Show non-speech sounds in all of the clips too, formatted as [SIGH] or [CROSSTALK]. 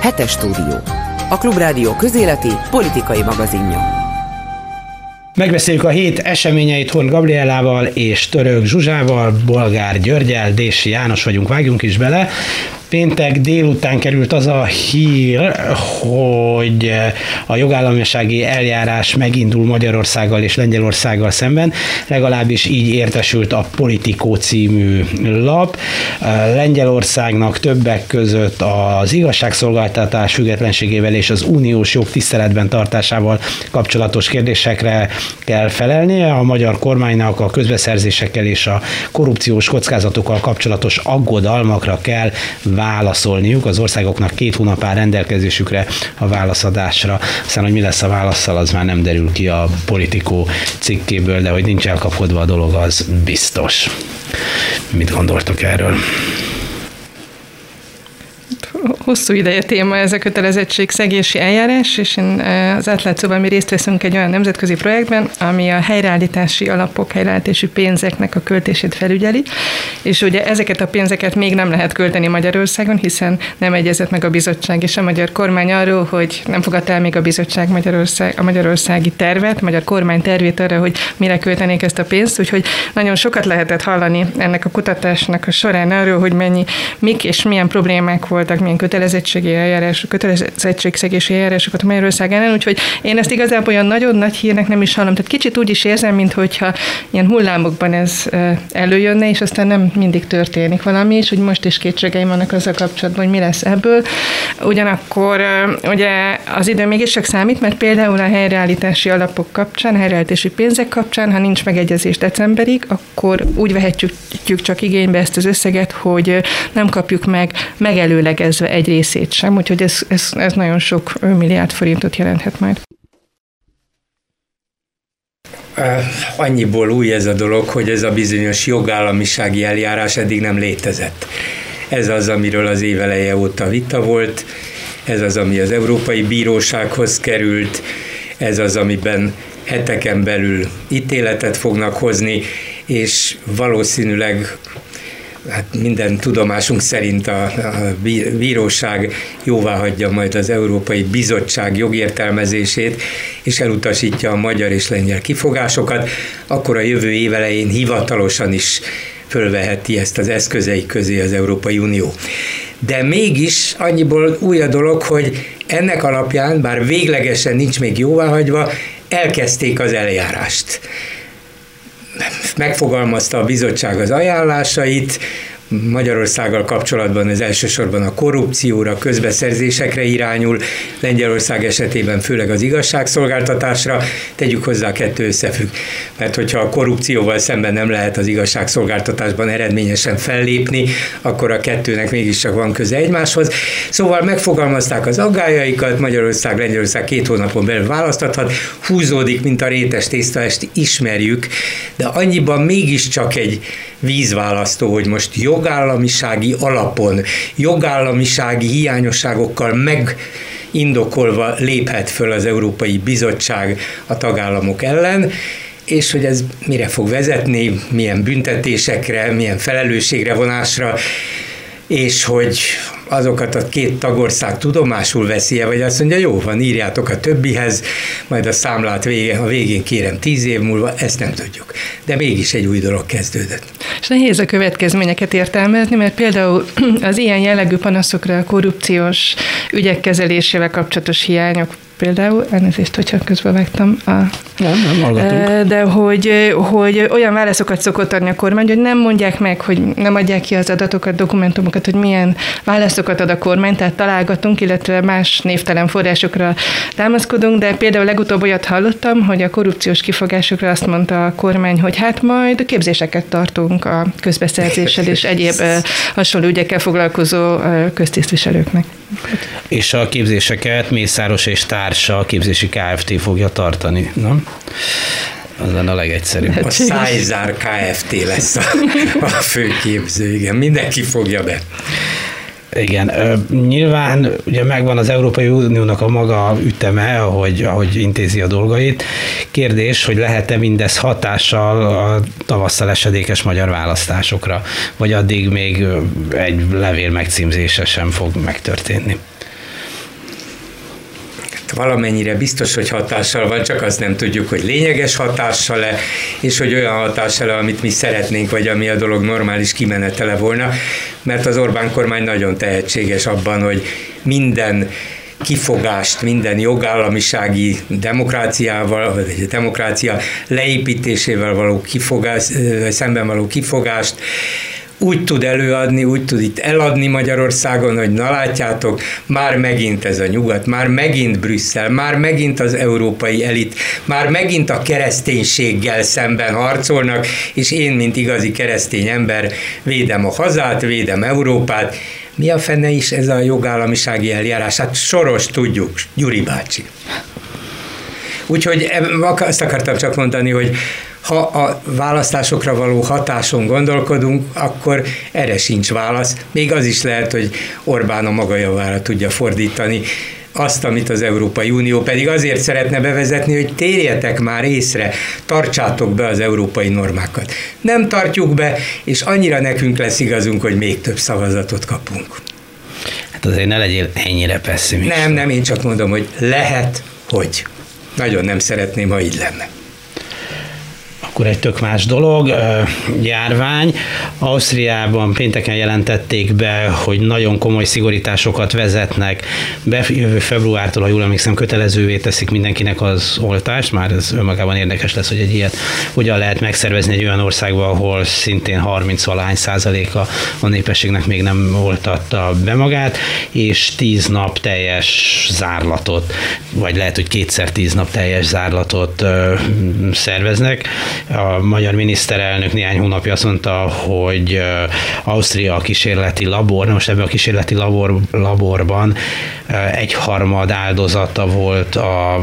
Hetes stúdió. A Klubrádió közéleti politikai magazinja. Megbeszéljük a hét eseményeit Horn Gabrielával és Török Zsuzsával, Bolgár Györgyel, Dési János vagyunk, vágjunk is bele. Péntek délután került az a hír, hogy a jogállamisági eljárás megindul Magyarországgal és Lengyelországgal szemben, legalábbis így értesült a Politikó című lap. Lengyelországnak többek között az igazságszolgáltatás függetlenségével és az uniós jog tiszteletben tartásával kapcsolatos kérdésekre kell felelnie, a magyar kormánynak a közbeszerzésekkel és a korrupciós kockázatokkal kapcsolatos aggodalmakra kell válaszolniuk. Az országoknak két hónap áll rendelkezésükre a válaszadásra. Aztán, hogy mi lesz a válaszsal, az már nem derül ki a politikó cikkéből, de hogy nincs elkapkodva a dolog, az biztos. Mit gondoltok erről? Hosszú ideje téma ez a kötelezettségszegési eljárás, és én az átlátszóban mi részt veszünk egy olyan nemzetközi projektben, ami a helyreállítási alapok, helyreállítási pénzeknek a költését felügyeli, és ugye ezeket a pénzeket még nem lehet költeni Magyarországon, hiszen nem egyezett meg a bizottság és a magyar kormány arról, hogy nem fogadta el még a bizottság Magyarország, a magyarországi tervet, a magyar kormány tervét arra, hogy mire költenék ezt a pénzt, úgyhogy nagyon sokat lehetett hallani ennek a kutatásnak a során arról, hogy mennyi, mik és milyen problémák voltak, milyen kötelezettségi eljárás, kötelezettségszegési eljárásokat Magyarország ellen, úgyhogy én ezt igazából olyan nagyon nagy hírnek nem is hallom. Tehát kicsit úgy is érzem, mintha ilyen hullámokban ez előjönne, és aztán nem mindig történik valami, és hogy most is kétségeim vannak azzal kapcsolatban, hogy mi lesz ebből. Ugyanakkor ugye az idő mégis csak számít, mert például a helyreállítási alapok kapcsán, a helyreállítási pénzek kapcsán, ha nincs megegyezés decemberig, akkor úgy vehetjük csak igénybe ezt az összeget, hogy nem kapjuk meg megelőlegezve egy részét sem, úgyhogy ez, ez, ez nagyon sok milliárd forintot jelenthet majd. Annyiból új ez a dolog, hogy ez a bizonyos jogállamisági eljárás eddig nem létezett. Ez az, amiről az éveleje óta vita volt, ez az, ami az Európai Bírósághoz került, ez az, amiben heteken belül ítéletet fognak hozni, és valószínűleg hát minden tudomásunk szerint a, a bíróság jóvá hagyja majd az Európai Bizottság jogértelmezését, és elutasítja a magyar és lengyel kifogásokat, akkor a jövő év hivatalosan is fölveheti ezt az eszközei közé az Európai Unió. De mégis annyiból új a dolog, hogy ennek alapján, bár véglegesen nincs még jóváhagyva, elkezdték az eljárást megfogalmazta a bizottság az ajánlásait, Magyarországgal kapcsolatban ez elsősorban a korrupcióra, közbeszerzésekre irányul, Lengyelország esetében főleg az igazságszolgáltatásra, tegyük hozzá kettő összefügg. Mert hogyha a korrupcióval szemben nem lehet az igazságszolgáltatásban eredményesen fellépni, akkor a kettőnek mégiscsak van köze egymáshoz. Szóval megfogalmazták az aggájaikat, Magyarország, Lengyelország két hónapon belül választathat, húzódik, mint a rétes tészta, ezt ismerjük, de annyiban mégiscsak egy vízválasztó, hogy most jogállamisági alapon, jogállamisági hiányosságokkal meg indokolva léphet föl az Európai Bizottság a tagállamok ellen, és hogy ez mire fog vezetni, milyen büntetésekre, milyen felelősségre vonásra, és hogy azokat a két tagország tudomásul veszi -e, vagy azt mondja, jó van, írjátok a többihez, majd a számlát vége, a végén kérem tíz év múlva, ezt nem tudjuk. De mégis egy új dolog kezdődött. És nehéz a következményeket értelmezni, mert például [CLEARS THROAT] az ilyen jellegű panaszokra a korrupciós ügyek kezelésével kapcsolatos hiányok például, elnézést, hogyha közbevágtam. A, nem, nem hallgatunk. De hogy, hogy olyan válaszokat szokott adni a kormány, hogy nem mondják meg, hogy nem adják ki az adatokat, dokumentumokat, hogy milyen válaszokat ad a kormány, tehát találgatunk, illetve más névtelen forrásokra támaszkodunk, de például legutóbb olyat hallottam, hogy a korrupciós kifogásokra azt mondta a kormány, hogy hát majd képzéseket tartunk a közbeszerzéssel és egyéb hasonló ügyekkel foglalkozó köztisztviselőknek. És a képzéseket Mészáros és társa a képzési Kft. fogja tartani, nem? Az lenne a legegyszerűbb. A Szájzár Kft. lesz a, a főképző, igen, mindenki fogja be. Igen, nyilván ugye megvan az Európai Uniónak a maga üteme, ahogy, ahogy intézi a dolgait. Kérdés, hogy lehet-e mindez hatással a tavasszal esedékes magyar választásokra, vagy addig még egy levél megcímzése sem fog megtörténni valamennyire biztos, hogy hatással van, csak azt nem tudjuk, hogy lényeges hatással-e, és hogy olyan hatással amit mi szeretnénk, vagy ami a dolog normális kimenetele volna, mert az Orbán kormány nagyon tehetséges abban, hogy minden kifogást, minden jogállamisági demokráciával, vagy egy demokrácia leépítésével való kifogást, szemben való kifogást, úgy tud előadni, úgy tud itt eladni Magyarországon, hogy na látjátok, már megint ez a nyugat, már megint Brüsszel, már megint az európai elit, már megint a kereszténységgel szemben harcolnak, és én, mint igazi keresztény ember, védem a hazát, védem Európát. Mi a fene is ez a jogállamisági eljárás? Hát soros tudjuk, Gyuri bácsi. Úgyhogy azt akartam csak mondani, hogy ha a választásokra való hatáson gondolkodunk, akkor erre sincs válasz. Még az is lehet, hogy Orbán a maga javára tudja fordítani azt, amit az Európai Unió pedig azért szeretne bevezetni, hogy térjetek már észre, tartsátok be az európai normákat. Nem tartjuk be, és annyira nekünk lesz igazunk, hogy még több szavazatot kapunk. Hát azért ne legyél ennyire pessimista. Nem, nem, én csak mondom, hogy lehet, hogy. Nagyon nem szeretném, ha így lenne akkor egy tök más dolog, járvány. Ausztriában pénteken jelentették be, hogy nagyon komoly szigorításokat vezetnek be, jövő februártól, ha jól emlékszem, kötelezővé teszik mindenkinek az oltást, már ez önmagában érdekes lesz, hogy egy ilyet hogyan lehet megszervezni egy olyan országban, ahol szintén 30 valány százaléka a népességnek még nem oltatta be magát, és 10 nap teljes zárlatot, vagy lehet, hogy kétszer 10 nap teljes zárlatot szerveznek a magyar miniszterelnök néhány hónapja azt mondta, hogy Ausztria a kísérleti labor, most ebben a kísérleti labor, laborban egyharmad áldozata volt a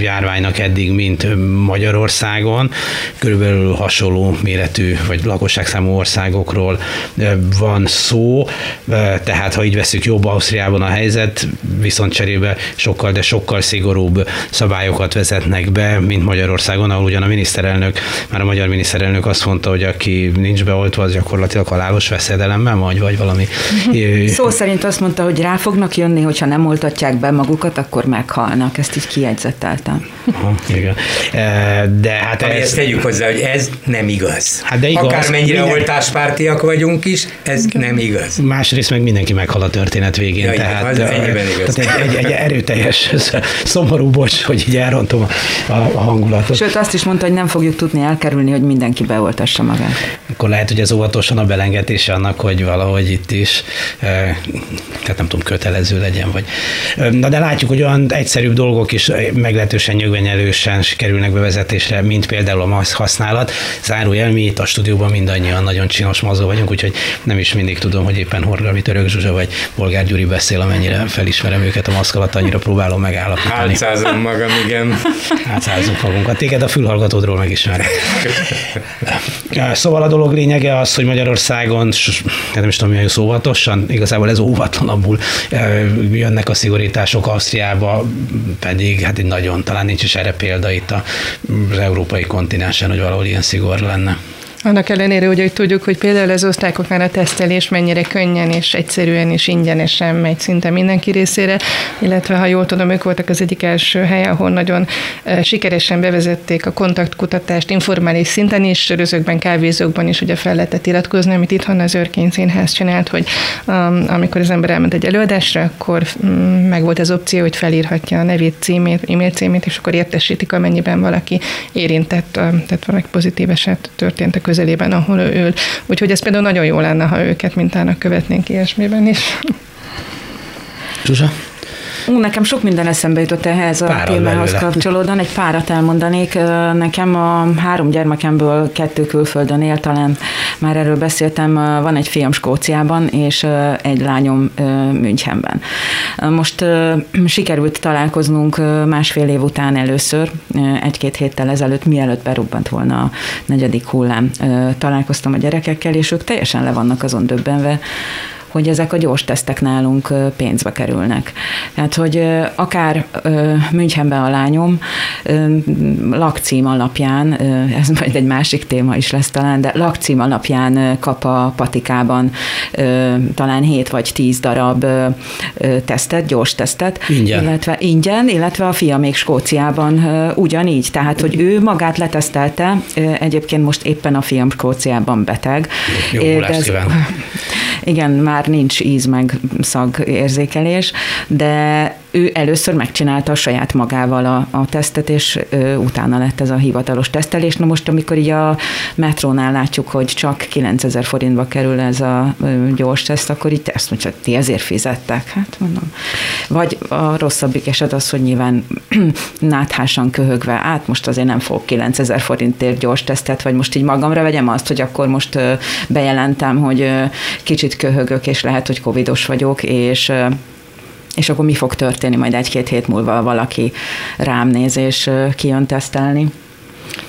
járványnak eddig, mint Magyarországon. Körülbelül hasonló méretű vagy lakosságszámú országokról van szó, tehát ha így veszük jobb Ausztriában a helyzet, viszont cserébe sokkal, de sokkal szigorúbb szabályokat vezetnek be, mint Magyarországon, ahol ugyan a miniszterelnök már a magyar miniszterelnök azt mondta, hogy aki nincs beoltva, az gyakorlatilag halálos veszedelemben vagy, vagy valami. Szó szerint azt mondta, hogy rá fognak jönni, hogyha nem oltatják be magukat, akkor meghalnak. Ezt így kiegyzetteltem. Aha, igen. De hát ez... ezt tegyük hozzá, hogy ez nem igaz. Hát de igaz. Akármennyire minden... oltáspártiak vagyunk is, ez nem igaz. Másrészt meg mindenki meghal a történet végén. Ja, tehát, igen, az tehát egy, egy, egy erőteljes, [LAUGHS] szomorú bocs, hogy így elrontom a, a hangulatot. Sőt, azt is mondta, hogy nem fogjuk tudni elkerülni, hogy mindenki beoltassa magát. Akkor lehet, hogy ez óvatosan a belengedése annak, hogy valahogy itt is, tehát nem tudom, kötelező legyen. Vagy. Na de látjuk, hogy olyan egyszerűbb dolgok is meglehetősen nyögvenyelősen kerülnek bevezetésre, mint például a maszk használat. Zárójel, mi itt a stúdióban mindannyian nagyon csinos mazó vagyunk, úgyhogy nem is mindig tudom, hogy éppen Horgalmi Török Zsuzsa vagy Bolgár Gyuri beszél, amennyire felismerem őket a maszk alatt, annyira próbálom megállapítani. Hátszázom magam, igen. Hátszázunk magunkat. Téged a fülhallgatódról megismerek. [LAUGHS] Szóval a dolog lényege az, hogy Magyarországon, nem is tudom, milyen szóvatosan, igazából ez óvatlanabbul jönnek a szigorítások Ausztriába, pedig hát egy nagyon, talán nincs is erre példa itt az európai kontinensen, hogy valahol ilyen szigor lenne. Annak ellenére, hogy, hogy tudjuk, hogy például az osztályoknál a tesztelés mennyire könnyen és egyszerűen és ingyenesen megy szinte mindenki részére, illetve ha jól tudom, ők voltak az egyik első hely, ahol nagyon sikeresen bevezették a kontaktkutatást informális szinten is, sörözőkben, kávézókban is ugye fel lehetett iratkozni, amit itthon az Örkény Színház csinált, hogy um, amikor az ember elment egy előadásra, akkor um, meg volt az opció, hogy felírhatja a nevét, címét, e-mail címét, és akkor értesítik, amennyiben valaki érintett, um, tehát valaki pozitív eset történt a közelében, ahol ő ül. Úgyhogy ez például nagyon jó lenne, ha őket mintának követnénk ilyesmiben is. Zsuzsa? Ú, nekem sok minden eszembe jutott ehhez a témához kapcsolódóan. Egy párat elmondanék. Nekem a három gyermekemből kettő külföldön él, talán már erről beszéltem. Van egy fiam Skóciában, és egy lányom Münchenben. Most sikerült találkoznunk másfél év után először, egy-két héttel ezelőtt, mielőtt berubbant volna a negyedik hullám. Találkoztam a gyerekekkel, és ők teljesen le vannak azon döbbenve, hogy ezek a gyors tesztek nálunk pénzbe kerülnek. Tehát, hogy akár Münchenben a lányom lakcím alapján, ez majd egy másik téma is lesz talán, de lakcím alapján kap a patikában talán 7 vagy 10 darab tesztet, gyors tesztet. Ingyen. Illetve ingyen, illetve a fia még Skóciában ugyanígy. Tehát, hogy ő magát letesztelte, egyébként most éppen a fiam Skóciában beteg. Jó, ez, igen, már nincs íz meg szag érzékelés, de ő először megcsinálta saját magával a, a tesztet, és ö, utána lett ez a hivatalos tesztelés. Na most, amikor így a metrónál látjuk, hogy csak 9000 forintba kerül ez a ö, gyors teszt, akkor itt ezt mondja, ti ezért fizettek. Hát mondom. Vagy a rosszabbik eset az, hogy nyilván [CLEARS THROAT] náthásan köhögve, át most azért nem fog 9000 forintért gyors tesztet, vagy most így magamra vegyem azt, hogy akkor most ö, bejelentem, hogy ö, kicsit köhögök, és lehet, hogy covidos vagyok, és és akkor mi fog történni majd egy-két hét múlva valaki rám néz és kijön tesztelni.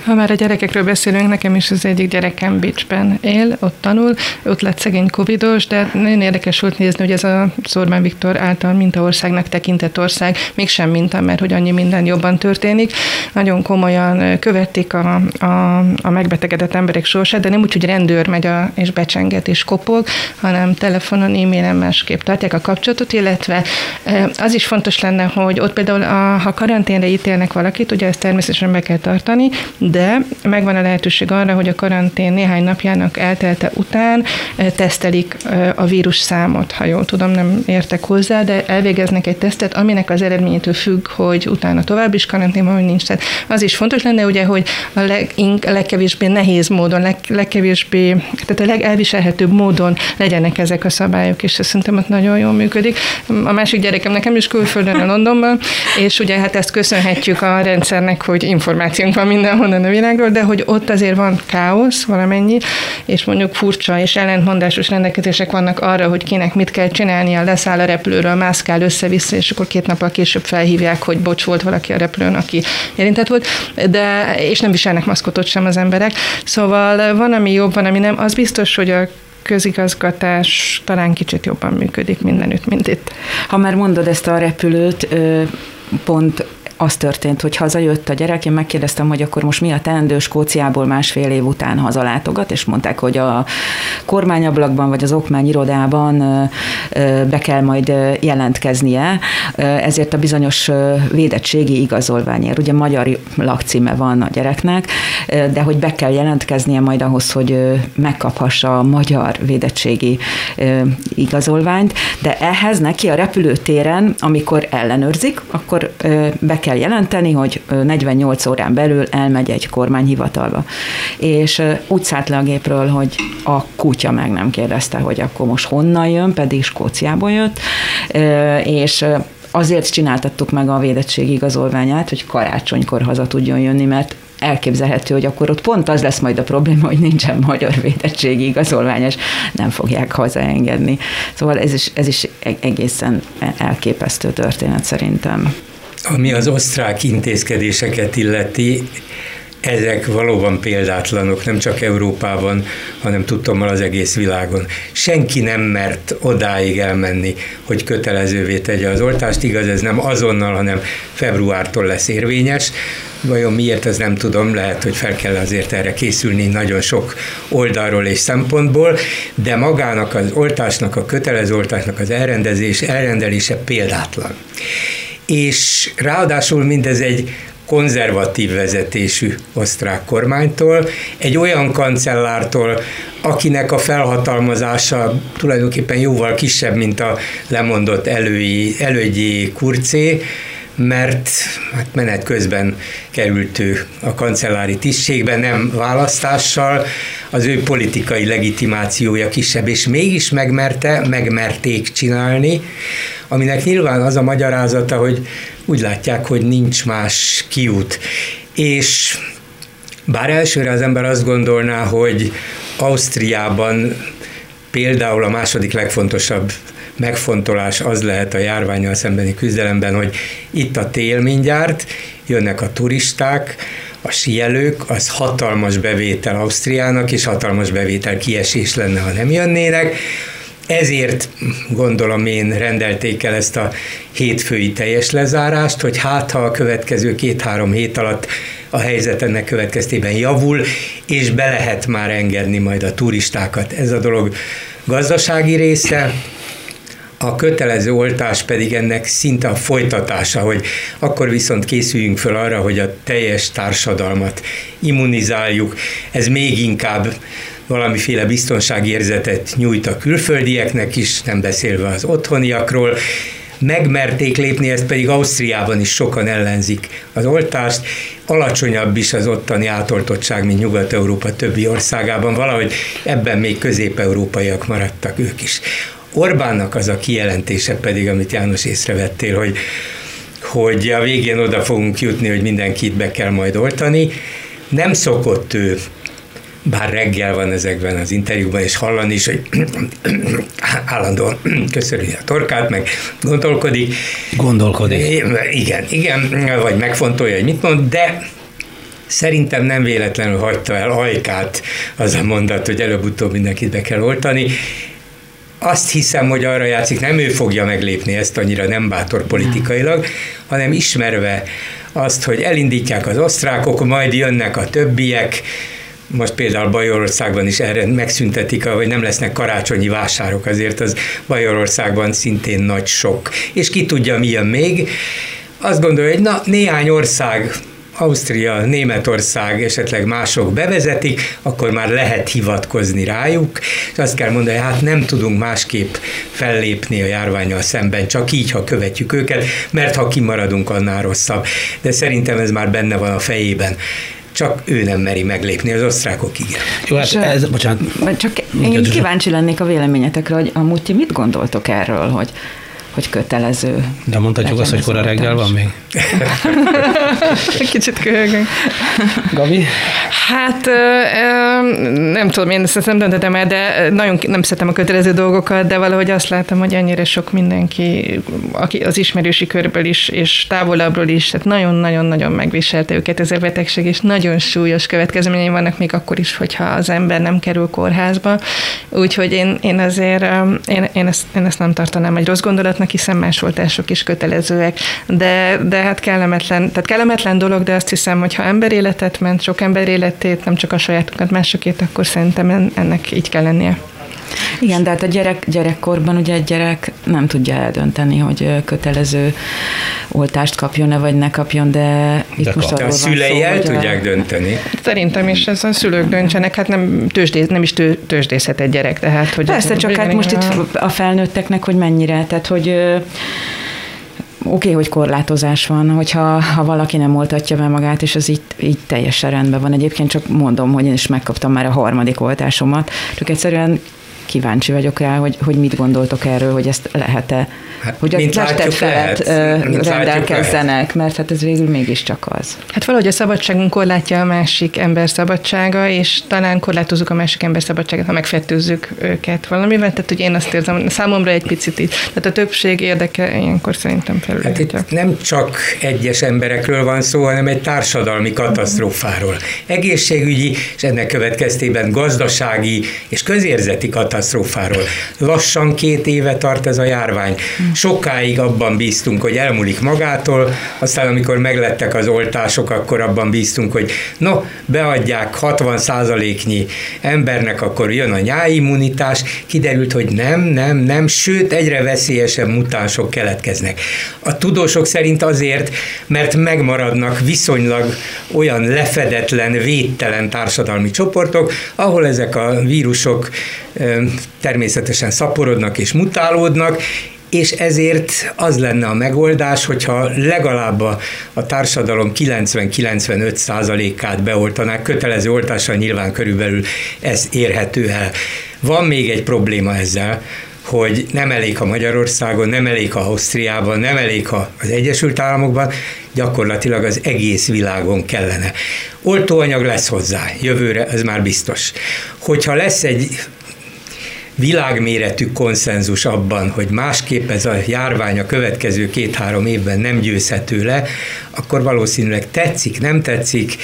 Ha már a gyerekekről beszélünk, nekem is az egyik gyerekem Bicsben él, ott tanul, ott lett szegény covidos, de nagyon érdekes volt nézni, hogy ez a Orbán Viktor által mintaországnak tekintett ország mégsem minta, mert hogy annyi minden jobban történik. Nagyon komolyan követik a, a, a megbetegedett emberek sorsát, de nem úgy, hogy rendőr megy a, és becsenget és kopog, hanem telefonon, e-mailen másképp tartják a kapcsolatot, illetve az is fontos lenne, hogy ott például, a, ha karanténre ítélnek valakit, ugye ezt természetesen be kell tartani, de megvan a lehetőség arra, hogy a karantén néhány napjának eltelte után eh, tesztelik eh, a vírus számot, ha jól tudom, nem értek hozzá, de elvégeznek egy tesztet, aminek az eredményétől függ, hogy utána tovább is karantén vagy nincs. Tehát az is fontos lenne, ugye, hogy a, a legkevésbé nehéz módon, leg, legkevésbé, tehát a legelviselhetőbb módon legyenek ezek a szabályok, és ez szerintem ott nagyon jól működik. A másik gyerekem nekem is külföldön, a Londonban, és ugye hát ezt köszönhetjük a rendszernek, hogy információnk van mindenhonnan a világról, de hogy ott azért van káosz valamennyi, és mondjuk furcsa és ellentmondásos rendelkezések vannak arra, hogy kinek mit kell csinálnia, leszáll a repülőről, mászkál össze-vissza, és akkor két nappal később felhívják, hogy bocs, volt valaki a repülőn, aki érintett volt, de és nem viselnek maszkotot sem az emberek. Szóval van, ami jobb, van, ami nem. Az biztos, hogy a közigazgatás talán kicsit jobban működik mindenütt, mint itt. Ha már mondod ezt a repülőt, pont az történt, hogy hazajött a gyerek, én megkérdeztem, hogy akkor most mi a teendő Skóciából másfél év után hazalátogat, és mondták, hogy a kormányablakban vagy az okmányirodában be kell majd jelentkeznie, ezért a bizonyos védettségi igazolványért. Ugye magyar lakcíme van a gyereknek, de hogy be kell jelentkeznie majd ahhoz, hogy megkaphassa a magyar védettségi igazolványt, de ehhez neki a repülőtéren, amikor ellenőrzik, akkor be kell jelenteni, hogy 48 órán belül elmegy egy kormányhivatalba. És úgy szállt le a gépről, hogy a kutya meg nem kérdezte, hogy akkor most honnan jön, pedig Skóciából jött, és azért csináltattuk meg a védettségi igazolványát, hogy karácsonykor haza tudjon jönni, mert elképzelhető, hogy akkor ott pont az lesz majd a probléma, hogy nincsen magyar védettségi igazolvány, és nem fogják hazaengedni. Szóval ez is, ez is e-, egészen elképesztő történet szerintem. Ami az osztrák intézkedéseket illeti, ezek valóban példátlanok, nem csak Európában, hanem tudtommal az egész világon. Senki nem mert odáig elmenni, hogy kötelezővé tegye az oltást. Igaz, ez nem azonnal, hanem februártól lesz érvényes. Vajon miért, ez nem tudom, lehet, hogy fel kell azért erre készülni nagyon sok oldalról és szempontból, de magának az oltásnak, a kötelező oltásnak az elrendezés, elrendelése példátlan és ráadásul mindez egy konzervatív vezetésű osztrák kormánytól, egy olyan kancellártól, akinek a felhatalmazása tulajdonképpen jóval kisebb, mint a lemondott elői, elődjé Kurcé, mert hát menet közben került ő a kancellári tisztségbe, nem választással, az ő politikai legitimációja kisebb, és mégis megmerte, megmerték csinálni, aminek nyilván az a magyarázata, hogy úgy látják, hogy nincs más kiút. És bár elsőre az ember azt gondolná, hogy Ausztriában például a második legfontosabb megfontolás az lehet a járványal szembeni küzdelemben, hogy itt a tél mindjárt, jönnek a turisták, a sielők, az hatalmas bevétel Ausztriának, és hatalmas bevétel kiesés lenne, ha nem jönnének ezért gondolom én rendelték el ezt a hétfői teljes lezárást, hogy hát ha a következő két-három hét alatt a helyzet ennek következtében javul, és be lehet már engedni majd a turistákat. Ez a dolog gazdasági része, a kötelező oltás pedig ennek szinte a folytatása, hogy akkor viszont készüljünk föl arra, hogy a teljes társadalmat immunizáljuk. Ez még inkább valamiféle biztonságérzetet nyújt a külföldieknek is, nem beszélve az otthoniakról, megmerték lépni, ezt pedig Ausztriában is sokan ellenzik az oltást. Alacsonyabb is az ottani átoltottság, mint Nyugat-Európa többi országában. Valahogy ebben még közép-európaiak maradtak ők is. Orbánnak az a kijelentése pedig, amit János észrevettél, hogy, hogy a végén oda fogunk jutni, hogy mindenkit be kell majd oltani. Nem szokott ő bár reggel van ezekben az interjúban, és hallani is, hogy [CLEARS THROAT] állandóan [CLEARS THROAT] köszöni a torkát, meg gondolkodik. Gondolkodik. Igen, igen, vagy megfontolja, hogy mit mond, de Szerintem nem véletlenül hagyta el ajkát az a mondat, hogy előbb-utóbb mindenkit be kell oltani. Azt hiszem, hogy arra játszik, nem ő fogja meglépni ezt annyira nem bátor politikailag, hanem ismerve azt, hogy elindítják az osztrákok, majd jönnek a többiek, most például Bajorországban is erre megszüntetik, hogy nem lesznek karácsonyi vásárok, azért az Bajorországban szintén nagy sok. És ki tudja, mi jön még. Azt gondolja, hogy na, néhány ország Ausztria, Németország, esetleg mások bevezetik, akkor már lehet hivatkozni rájuk, és azt kell mondani, hát nem tudunk másképp fellépni a járványal szemben, csak így, ha követjük őket, mert ha kimaradunk, annál rosszabb. De szerintem ez már benne van a fejében csak ő nem meri meglépni, az osztrákok igen. Jó, hát ez, bocsánat. Csak én kíváncsi lennék a véleményetekre, hogy amúgy ti mit gondoltok erről, hogy hogy kötelező. De mondhatjuk azt, hogy kora reggel van még? [LAUGHS] Kicsit köhögünk. Gabi? Hát nem tudom, én ezt nem döntetem el, de nagyon nem szeretem a kötelező dolgokat, de valahogy azt látom, hogy ennyire sok mindenki, aki az ismerősi körből is, és távolabbról is, tehát nagyon-nagyon-nagyon megviselte őket ez a betegség, és nagyon súlyos következményei vannak még akkor is, hogyha az ember nem kerül kórházba. Úgyhogy én, én azért, én, én, ezt, én ezt nem tartanám egy rossz gondolatnak, oltásnak, hiszen más is kötelezőek. De, de hát kellemetlen, tehát kellemetlen dolog, de azt hiszem, hogy ha ember életet ment, sok ember életét, nem csak a sajátokat, másokét, akkor szerintem ennek így kell lennie. Igen, de hát a gyerek, gyerekkorban ugye egy gyerek nem tudja eldönteni, hogy kötelező oltást kapjon-e, vagy ne kapjon, de itt de most arról a szülei el tudják a... dönteni. Szerintem is ez a szülők döntsenek, hát nem, tőzsdész, nem is tő, tőzsdészhet egy gyerek. Tehát, hogy Persze, csak hát most itt a felnőtteknek, hogy mennyire, tehát hogy oké, okay, hogy korlátozás van, hogyha ha valaki nem oltatja be magát, és az így, így teljesen rendben van. Egyébként csak mondom, hogy én is megkaptam már a harmadik oltásomat, csak egyszerűen kíváncsi vagyok rá, hogy, hogy mit gondoltok erről, hogy ezt lehet-e, hát, hogy a mesterfelet rendelkezzenek, mert hát ez végül mégiscsak az. Hát valahogy a szabadságunk korlátja a másik ember szabadsága, és talán korlátozunk a másik ember szabadságát, ha megfertőzzük őket valamivel, tehát hogy én azt érzem, számomra egy picit így, tehát a többség érdeke ilyenkor szerintem felül. Hát itt nem csak egyes emberekről van szó, hanem egy társadalmi katasztrófáról. Egészségügyi, és ennek következtében gazdasági és közérzeti katasztrófáról katasztrófáról. Lassan két éve tart ez a járvány. Sokáig abban bíztunk, hogy elmúlik magától, aztán amikor meglettek az oltások, akkor abban bíztunk, hogy no, beadják 60 százaléknyi embernek, akkor jön a nyáimmunitás. Kiderült, hogy nem, nem, nem, sőt, egyre veszélyesebb mutánsok keletkeznek. A tudósok szerint azért, mert megmaradnak viszonylag olyan lefedetlen, védtelen társadalmi csoportok, ahol ezek a vírusok természetesen szaporodnak és mutálódnak, és ezért az lenne a megoldás, hogyha legalább a, a társadalom 90-95 százalékát beoltanák, kötelező oltással nyilván körülbelül ez érhető el. Van még egy probléma ezzel, hogy nem elég a Magyarországon, nem elég a Ausztriában, nem elég az Egyesült Államokban, gyakorlatilag az egész világon kellene. Oltóanyag lesz hozzá, jövőre, ez már biztos. Hogyha lesz egy világméretű konszenzus abban, hogy másképp ez a járvány a következő két-három évben nem győzhető le, akkor valószínűleg tetszik, nem tetszik,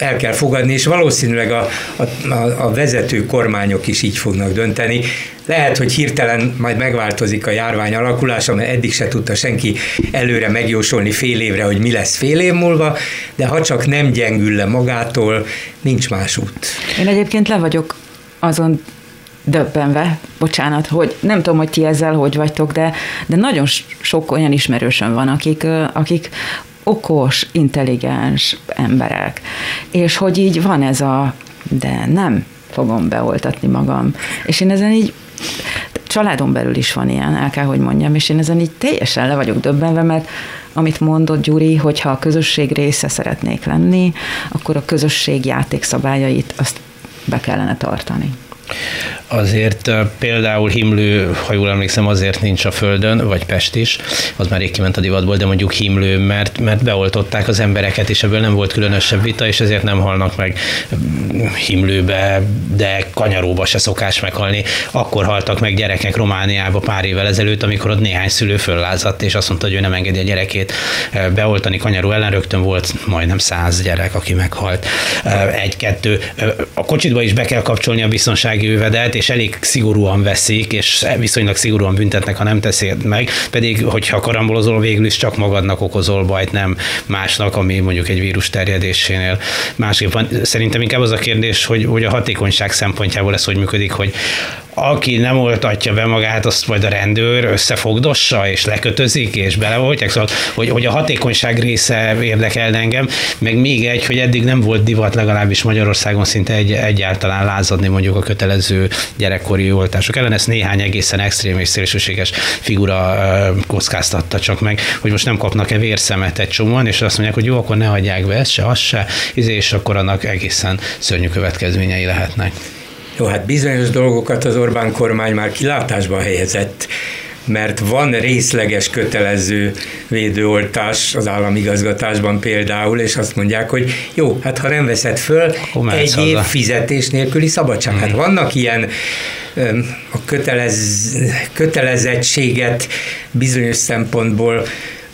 el kell fogadni, és valószínűleg a, a, a vezető kormányok is így fognak dönteni. Lehet, hogy hirtelen majd megváltozik a járvány alakulása, mert eddig se tudta senki előre megjósolni fél évre, hogy mi lesz fél év múlva, de ha csak nem gyengül le magától, nincs más út. Én egyébként le vagyok azon döbbenve, bocsánat, hogy nem tudom, hogy ti ezzel hogy vagytok, de, de nagyon sok olyan ismerősöm van, akik, akik okos, intelligens emberek, és hogy így van ez a, de nem fogom beoltatni magam. És én ezen így családon belül is van ilyen, el kell, hogy mondjam, és én ezen így teljesen le vagyok döbbenve, mert amit mondott Gyuri, hogyha a közösség része szeretnék lenni, akkor a közösség játékszabályait azt be kellene tartani. Azért például Himlő, ha jól emlékszem, azért nincs a Földön, vagy Pest is, az már rég kiment a divatból, de mondjuk Himlő, mert, mert beoltották az embereket, és ebből nem volt különösebb vita, és ezért nem halnak meg Himlőbe, de kanyaróba se szokás meghalni. Akkor haltak meg gyerekek Romániába pár évvel ezelőtt, amikor ott néhány szülő föllázadt, és azt mondta, hogy ő nem engedi a gyerekét beoltani kanyaró ellen, rögtön volt majdnem száz gyerek, aki meghalt. Egy-kettő. A kocsitba is be kell kapcsolni a biztonsági övedet, és elég szigorúan veszik, és viszonylag szigorúan büntetnek, ha nem teszed meg, pedig hogyha karambolozol, végül is csak magadnak okozol bajt, nem másnak, ami mondjuk egy vírus terjedésénél másképp van. Szerintem inkább az a kérdés, hogy, hogy a hatékonyság szempontjából ez hogy működik, hogy aki nem oltatja be magát, azt majd a rendőr összefogdossa, és lekötözik, és beleoltják, szóval, hogy, hogy a hatékonyság része érdekel engem, meg még egy, hogy eddig nem volt divat legalábbis Magyarországon szinte egy, egyáltalán lázadni mondjuk a kötelező gyerekkori oltások ellen, ezt néhány egészen extrém és szélsőséges figura kockáztatta csak meg, hogy most nem kapnak-e vérszemet egy csomóan, és azt mondják, hogy jó, akkor ne adják be ezt se, azt se, izé, és akkor annak egészen szörnyű következményei lehetnek. Jó, hát bizonyos dolgokat az Orbán kormány már kilátásba helyezett, mert van részleges kötelező védőoltás az államigazgatásban például, és azt mondják, hogy jó, hát ha nem veszed föl, egy év fizetés nélküli szabadság. Hát mhm. vannak ilyen a kötelez, kötelezettséget bizonyos szempontból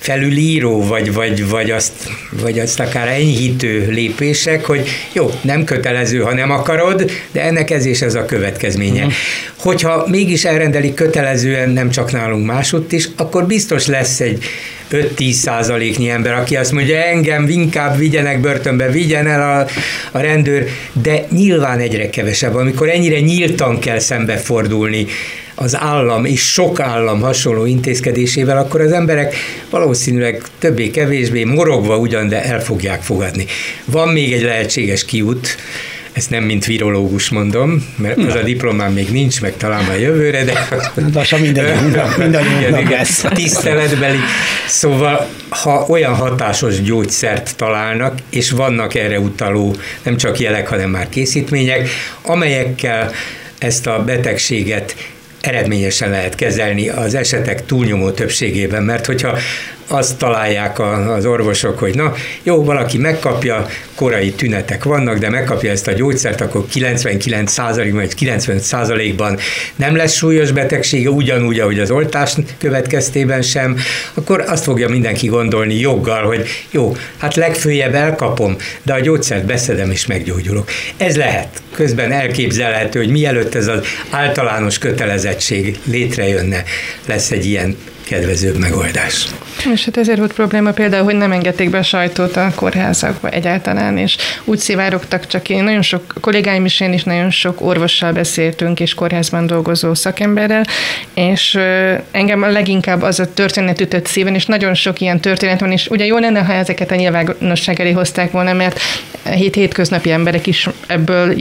felülíró, vagy, vagy, vagy, azt, vagy azt akár enyhítő lépések, hogy jó, nem kötelező, ha nem akarod, de ennek ez és ez a következménye. Uh-huh. Hogyha mégis elrendelik kötelezően, nem csak nálunk másutt is, akkor biztos lesz egy 5-10 százaléknyi ember, aki azt mondja, engem inkább vigyenek börtönbe, vigyen el a, a rendőr, de nyilván egyre kevesebb, amikor ennyire nyíltan kell szembefordulni az állam és sok állam hasonló intézkedésével, akkor az emberek valószínűleg többé-kevésbé morogva ugyan, de el fogják fogadni. Van még egy lehetséges kiút, ezt nem mint virológus mondom, mert az a diplomám még nincs, meg talán már jövőre, de... Lassan mindannyiunknak, mindannyiunknak lesz. Tiszteletbeli. Szóval, ha olyan hatásos gyógyszert találnak, és vannak erre utaló nem csak jelek, hanem már készítmények, amelyekkel ezt a betegséget eredményesen lehet kezelni az esetek túlnyomó többségében, mert hogyha azt találják az orvosok, hogy na, jó, valaki megkapja, korai tünetek vannak, de megkapja ezt a gyógyszert, akkor 99% vagy 95% ban nem lesz súlyos betegsége, ugyanúgy, ahogy az oltás következtében sem, akkor azt fogja mindenki gondolni joggal, hogy jó, hát legfőjebb elkapom, de a gyógyszert beszedem és meggyógyulok. Ez lehet. Közben elképzelhető, hogy mielőtt ez az általános kötelezettség létrejönne, lesz egy ilyen kedvezőbb megoldás. És hát ezért volt probléma például, hogy nem engedték be a sajtót a kórházakba egyáltalán, és úgy szivárogtak csak én, nagyon sok kollégáim is, én is nagyon sok orvossal beszéltünk, és kórházban dolgozó szakemberrel, és engem a leginkább az a történet ütött szíven, és nagyon sok ilyen történet van, és ugye jó lenne, ha ezeket a nyilvánosság elé hozták volna, mert hét hétköznapi emberek is ebből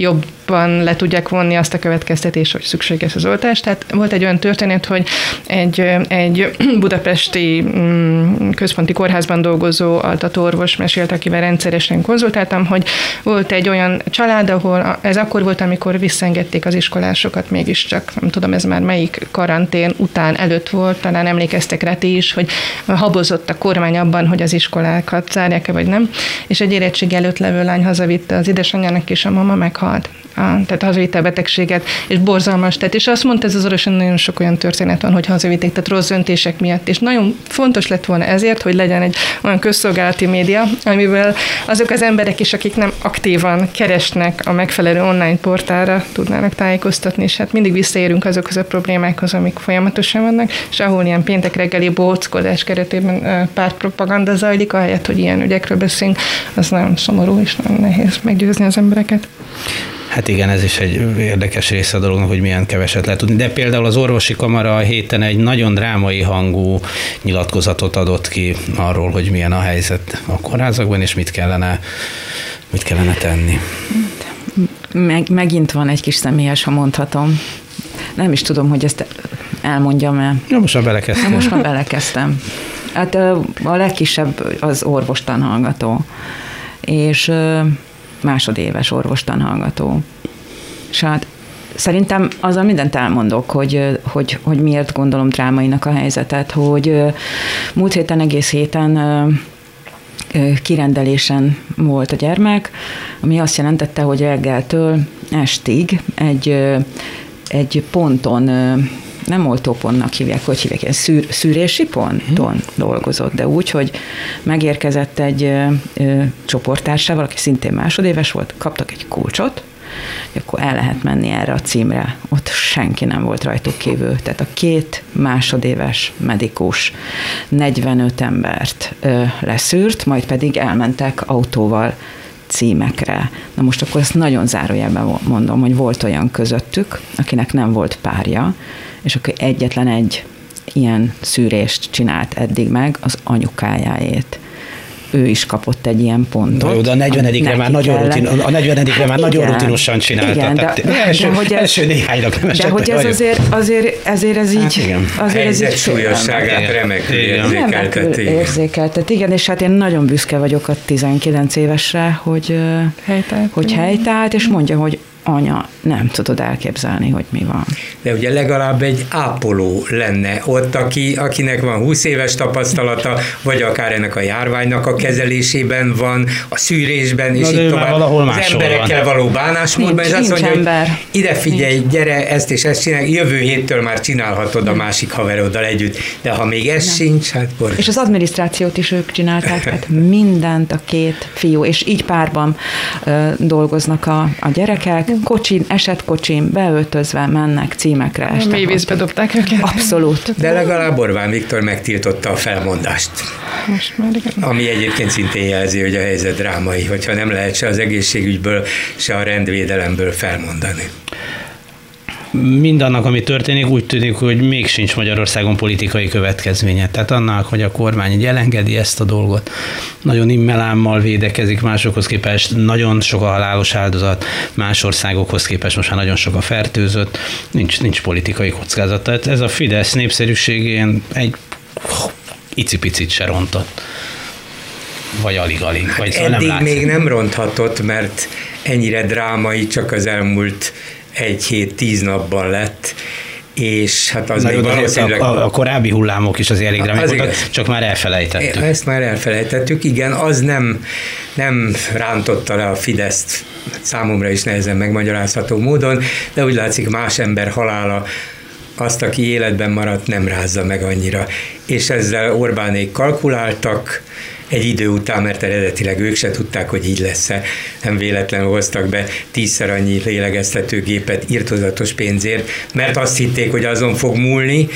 jobban le tudják vonni azt a következtetést, hogy szükséges az oltás. Tehát volt egy olyan történet, hogy egy, egy [CLEARS THROAT] budapesti mm, központi kórházban dolgozó altatóorvos mesélt, akivel rendszeresen konzultáltam, hogy volt egy olyan család, ahol ez akkor volt, amikor visszengedték az iskolásokat mégiscsak, nem tudom, ez már melyik karantén után előtt volt, talán emlékeztek rá ti is, hogy habozott a kormány abban, hogy az iskolákat zárják-e vagy nem, és egy érettség előtt levő lány hazavitte az édesanyjának, és a mama meghalt tehát hazavitte a betegséget, és borzalmas tett. És azt mondta ez az orvos, hogy nagyon sok olyan történet van, hogy hazavitték, tehát rossz döntések miatt. És nagyon fontos lett volna ezért, hogy legyen egy olyan közszolgálati média, amivel azok az emberek is, akik nem aktívan keresnek a megfelelő online portálra, tudnának tájékoztatni, és hát mindig visszaérünk azokhoz a problémákhoz, amik folyamatosan vannak, és ahol ilyen péntek reggeli bóckodás keretében pártpropaganda zajlik, ahelyett, hogy ilyen ügyekről beszélünk, az nagyon szomorú és nagyon nehéz meggyőzni az embereket. Hát igen, ez is egy érdekes része a dolognak, hogy milyen keveset lehet tudni. De például az orvosi kamara a héten egy nagyon drámai hangú nyilatkozatot adott ki arról, hogy milyen a helyzet a kórházakban, és mit kellene, mit kellene tenni. Meg, megint van egy kis személyes, ha mondhatom. Nem is tudom, hogy ezt elmondjam-e. Ja, most már belekezdtem. Most már belekezdtem. Hát a legkisebb az orvostanhallgató. És másodéves orvostanhallgató. És hát szerintem azzal mindent elmondok, hogy, hogy, hogy miért gondolom drámainak a helyzetet, hogy múlt héten, egész héten kirendelésen volt a gyermek, ami azt jelentette, hogy reggeltől estig egy, egy ponton nem oltópontnak hívják, hogy hívják, ilyen szűr, szűrési ponton hmm. dolgozott, de úgy, hogy megérkezett egy ö, ö, csoporttársával, aki szintén másodéves volt, kaptak egy kulcsot, akkor el lehet menni erre a címre. Ott senki nem volt rajtuk kívül. Tehát a két másodéves medikus 45 embert ö, leszűrt, majd pedig elmentek autóval címekre. Na most akkor ezt nagyon zárójelben mondom, hogy volt olyan közöttük, akinek nem volt párja, és akkor egyetlen egy ilyen szűrést csinált eddig meg az anyukájáét ő is kapott egy ilyen pontot. Na jó, de a 40 már nagyon, rutin, a 40 már nagyon rutinosan csinálta. Igen, de, de, első, de, hogy ez, első néhánynak nem De hogy ez azért, azért, ezért ez így... Hát igen. Azért ez így súlyosságát remekül érzékelteti. érzékeltet, igen, és hát én nagyon büszke vagyok a 19 évesre, hogy helytált, hogy helytált és mondja, hogy anya, nem tudod elképzelni, hogy mi van. De ugye legalább egy ápoló lenne ott, aki, akinek van 20 éves tapasztalata, vagy akár ennek a járványnak a kezelésében van, a szűrésben, és így tovább. Valahol az emberekkel van. való bánásmódban, és azt mondja, ember. hogy ide figyelj, nincs. gyere, ezt és ezt csinálj, jövő héttől már csinálhatod a másik haveroddal együtt, de ha még ez nem. sincs, hát borzasztó. És az adminisztrációt is ők csinálták, tehát mindent a két fiú, és így párban ö, dolgoznak a, a gyerekek, kocsin, esetkocsin, beöltözve mennek címekre este. Mély vízbe dobták őket. Abszolút. De legalább Orbán Viktor megtiltotta a felmondást. Most már igen. Ami egyébként szintén jelzi, hogy a helyzet drámai, hogyha nem lehet se az egészségügyből, se a rendvédelemből felmondani mindannak, ami történik, úgy tűnik, hogy még sincs Magyarországon politikai következménye. Tehát annak, hogy a kormány így elengedi ezt a dolgot, nagyon immelámmal védekezik másokhoz képest, nagyon sok a halálos áldozat, más országokhoz képest most már nagyon sok a fertőzött, nincs, nincs politikai kockázat. Tehát ez a Fidesz népszerűségén egy icipicit se rontott vagy alig-alig. Vagy hát eddig nem még nem ronthatott, mert ennyire drámai csak az elmúlt egy hét, tíz napban lett, és hát az Na még valószínűleg... A, a, a korábbi hullámok is azért elég drámai voltak, csak már elfelejtettük. Ezt már elfelejtettük, igen, az nem, nem rántotta le a Fideszt számomra is nehezen megmagyarázható módon, de úgy látszik más ember halála azt, aki életben maradt, nem rázza meg annyira. És ezzel Orbánék kalkuláltak, egy idő után, mert eredetileg ők se tudták, hogy így lesz-e, nem véletlenül hoztak be tízszer annyi lélegeztetőgépet írtozatos pénzért, mert azt hitték, hogy azon fog múlni,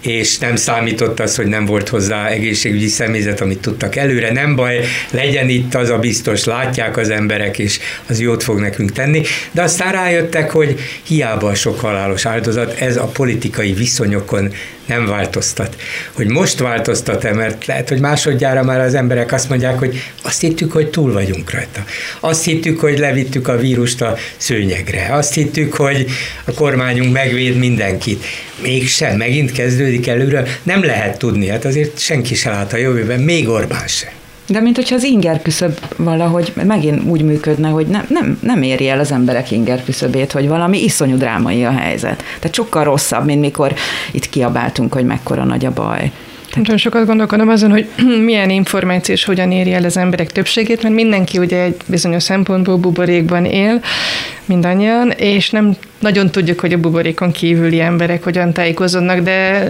és nem számított az, hogy nem volt hozzá egészségügyi személyzet, amit tudtak előre. Nem baj, legyen itt az a biztos, látják az emberek, és az jót fog nekünk tenni. De aztán rájöttek, hogy hiába a sok halálos áldozat, ez a politikai viszonyokon nem változtat. Hogy most változtat-e, mert lehet, hogy másodjára már az emberek azt mondják, hogy azt hittük, hogy túl vagyunk rajta. Azt hittük, hogy levittük a vírust a szőnyegre. Azt hittük, hogy a kormányunk megvéd mindenkit. Mégsem, megint kezdődik előre. Nem lehet tudni, hát azért senki se lát a jövőben, még Orbán sem. De mint hogyha az inger küszöb valahogy megint úgy működne, hogy nem, nem, nem éri el az emberek inger küszöbét, hogy valami iszonyú drámai a helyzet. Tehát sokkal rosszabb, mint mikor itt kiabáltunk, hogy mekkora nagy a baj. Nagyon sokat gondolkodom azon, hogy [CLEARS THROAT] milyen információ és hogyan éri el az emberek többségét, mert mindenki ugye egy bizonyos szempontból buborékban él, mindannyian, és nem nagyon tudjuk, hogy a buborékon kívüli emberek hogyan tájékozódnak, de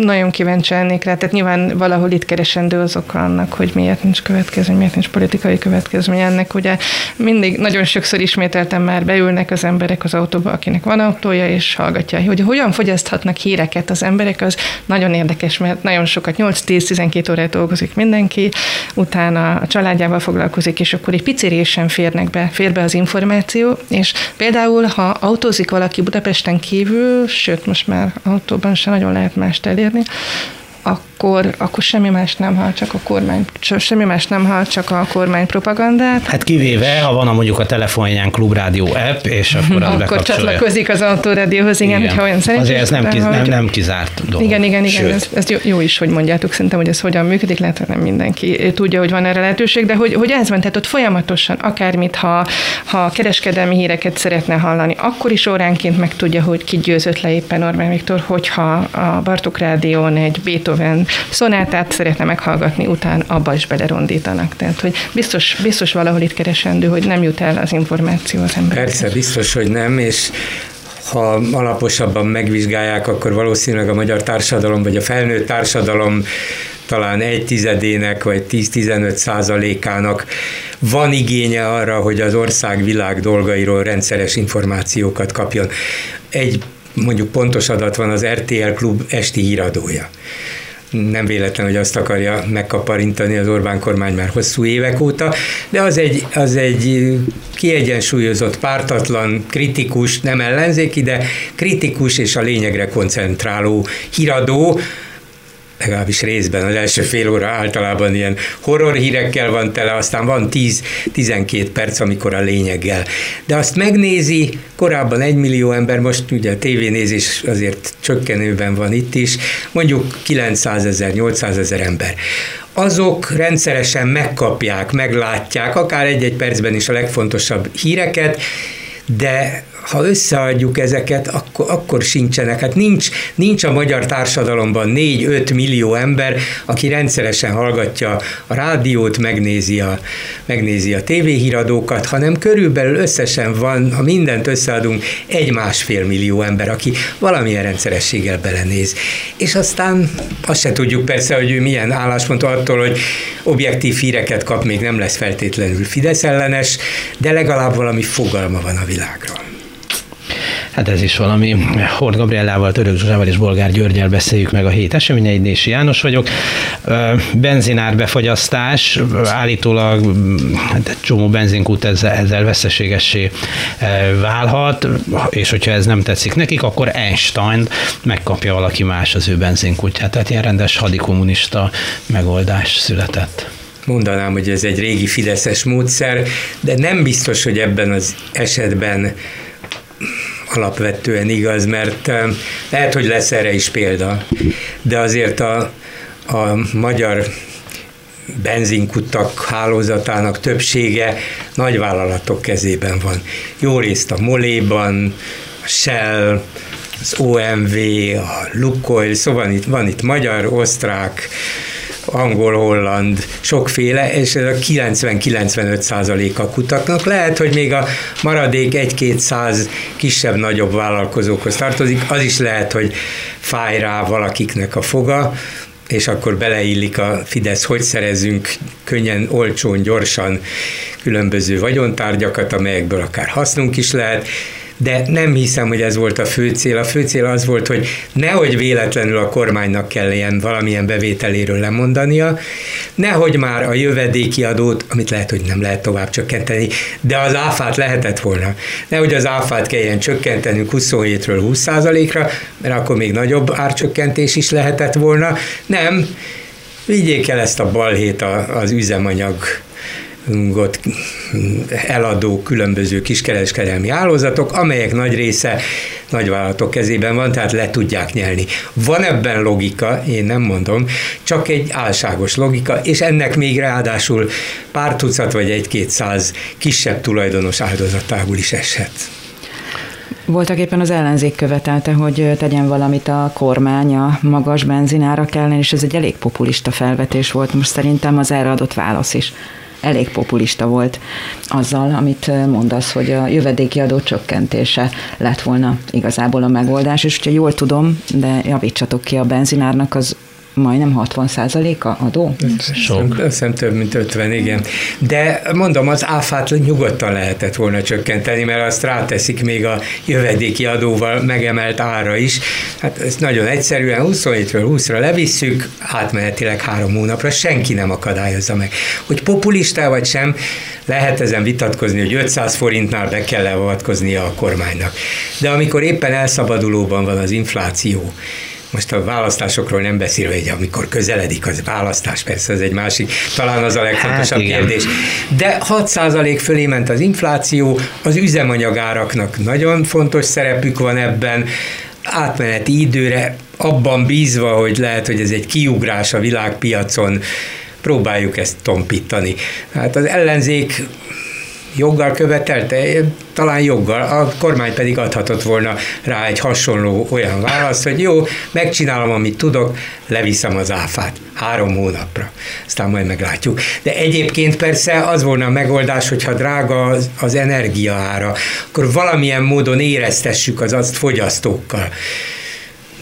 nagyon kíváncsi lennék rá. Tehát nyilván valahol itt keresendő az oka annak, hogy miért nincs következmény, miért nincs politikai következmény ennek. Ugye mindig nagyon sokszor ismételtem már, beülnek az emberek az autóba, akinek van autója, és hallgatja, hogy hogyan fogyaszthatnak híreket az emberek, az nagyon érdekes, mert nagyon sokat, 8-10-12 órát dolgozik mindenki, utána a családjával foglalkozik, és akkor egy pici sem férnek be, fér be az információ, és például, ha autózik valaki Budapesten kívül, sőt, most már autóban se nagyon lehet mást elérni, akkor, akkor semmi más nem hall, csak a kormány, semmi más nem hall, csak a kormány propagandát. Hát kivéve, ha van a mondjuk a telefonján klubrádió app, és akkor az Akkor csatlakozik az autórádióhoz, igen, igen. hogyha olyan szerint. Azért ez nem, kiz, nem, nem kizárt dolog. Igen, igen, igen, ez, ez jó, jó, is, hogy mondjátok, szerintem, hogy ez hogyan működik, lehet, hogy nem mindenki tudja, hogy van erre lehetőség, de hogy, hogy ez van, tehát ott folyamatosan, akármit, ha, ha kereskedelmi híreket szeretne hallani, akkor is óránként meg tudja, hogy ki győzött le éppen Orbán Viktor, hogyha a Bartok Rádión egy Beethoven szonátát szeretne meghallgatni, után abba is belerondítanak. Tehát, hogy biztos, biztos valahol itt keresendő, hogy nem jut el az információ az emberekhez. Persze, biztos, hogy nem, és ha alaposabban megvizsgálják, akkor valószínűleg a magyar társadalom, vagy a felnőtt társadalom talán egy tizedének, vagy 10-15 százalékának van igénye arra, hogy az ország világ dolgairól rendszeres információkat kapjon. Egy mondjuk pontos adat van az RTL Klub esti híradója nem véletlen, hogy azt akarja megkaparintani az Orbán kormány már hosszú évek óta, de az egy, az egy kiegyensúlyozott, pártatlan, kritikus, nem ellenzéki, de kritikus és a lényegre koncentráló híradó, legalábbis részben az első fél óra általában ilyen horror hírekkel van tele, aztán van 10-12 perc, amikor a lényeggel. De azt megnézi, korábban egy millió ember, most ugye a tévénézés azért csökkenőben van itt is, mondjuk 900 ezer, 800 ezer ember azok rendszeresen megkapják, meglátják, akár egy-egy percben is a legfontosabb híreket, de ha összeadjuk ezeket, akkor, akkor sincsenek. Hát nincs, nincs a magyar társadalomban 4-5 millió ember, aki rendszeresen hallgatja a rádiót, megnézi a, megnézi a tévéhíradókat, hanem körülbelül összesen van, ha mindent összeadunk, egy-másfél millió ember, aki valamilyen rendszerességgel belenéz. És aztán azt se tudjuk persze, hogy ő milyen álláspont attól, hogy objektív híreket kap, még nem lesz feltétlenül Fidesz ellenes, de legalább valami fogalma van a világról. Hát ez is valami. Hord Gabriellával, Török Zsuzsával és Bolgár Györgyel beszéljük meg a hét eseményeit. Nési János vagyok. Benzinár befagyasztás, állítólag hát egy csomó benzinkút ezzel, ezzel veszteségessé válhat, és hogyha ez nem tetszik nekik, akkor Einstein megkapja valaki más az ő benzinkútját. Tehát ilyen rendes hadikommunista megoldás született mondanám, hogy ez egy régi fideszes módszer, de nem biztos, hogy ebben az esetben alapvetően igaz, mert lehet, hogy lesz erre is példa, de azért a, a magyar benzinkutak hálózatának többsége nagyvállalatok kezében van. Jó részt a Moléban, a Shell, az OMV, a Lukoil, szóval itt, van itt magyar, osztrák, angol, holland, sokféle, és ez a 90-95 százaléka kutaknak. Lehet, hogy még a maradék egy-két száz kisebb-nagyobb vállalkozókhoz tartozik, az is lehet, hogy fáj rá valakiknek a foga, és akkor beleillik a Fidesz, hogy szerezünk könnyen, olcsón, gyorsan különböző vagyontárgyakat, amelyekből akár hasznunk is lehet, de nem hiszem, hogy ez volt a fő cél. A fő cél az volt, hogy nehogy véletlenül a kormánynak kelljen valamilyen bevételéről lemondania, nehogy már a jövedéki adót, amit lehet, hogy nem lehet tovább csökkenteni, de az áfát lehetett volna. Nehogy az áfát kelljen csökkenteni 27-ről 20%-ra, mert akkor még nagyobb árcsökkentés is lehetett volna. Nem, vigyék el ezt a balhét az üzemanyag eladó különböző kiskereskedelmi hálózatok, amelyek nagy része nagyvállalatok kezében van, tehát le tudják nyelni. Van ebben logika, én nem mondom, csak egy álságos logika, és ennek még ráadásul pár tucat vagy egy-két száz kisebb tulajdonos áldozatából is eshet. Voltak éppen az ellenzék követelte, hogy tegyen valamit a kormány a magas benzinárak ellen, és ez egy elég populista felvetés volt. Most szerintem az erre adott válasz is elég populista volt azzal, amit mondasz, hogy a jövedéki adó csökkentése lett volna igazából a megoldás, és hogyha jól tudom, de javítsatok ki a benzinárnak az majdnem 60% a adó? Sok. Azt több mint 50, igen. De mondom, az áfát nyugodtan lehetett volna csökkenteni, mert azt ráteszik még a jövedéki adóval megemelt ára is. Hát ez nagyon egyszerűen 27-ről 20-ra levisszük, átmenetileg három hónapra, senki nem akadályozza meg. Hogy populista vagy sem, lehet ezen vitatkozni, hogy 500 forintnál be kell leavatkoznia a kormánynak. De amikor éppen elszabadulóban van az infláció, most a választásokról nem beszélve, hogy amikor közeledik az választás, persze ez egy másik, talán az a legfontosabb hát, kérdés. De 6% fölé ment az infláció, az üzemanyagáraknak nagyon fontos szerepük van ebben, átmeneti időre abban bízva, hogy lehet, hogy ez egy kiugrás a világpiacon, próbáljuk ezt tompítani. Hát az ellenzék joggal követelte, talán joggal, a kormány pedig adhatott volna rá egy hasonló olyan választ, hogy jó, megcsinálom, amit tudok, leviszem az áfát három hónapra. Aztán majd meglátjuk. De egyébként persze az volna a megoldás, hogyha drága az, az energiaára, akkor valamilyen módon éreztessük az azt fogyasztókkal.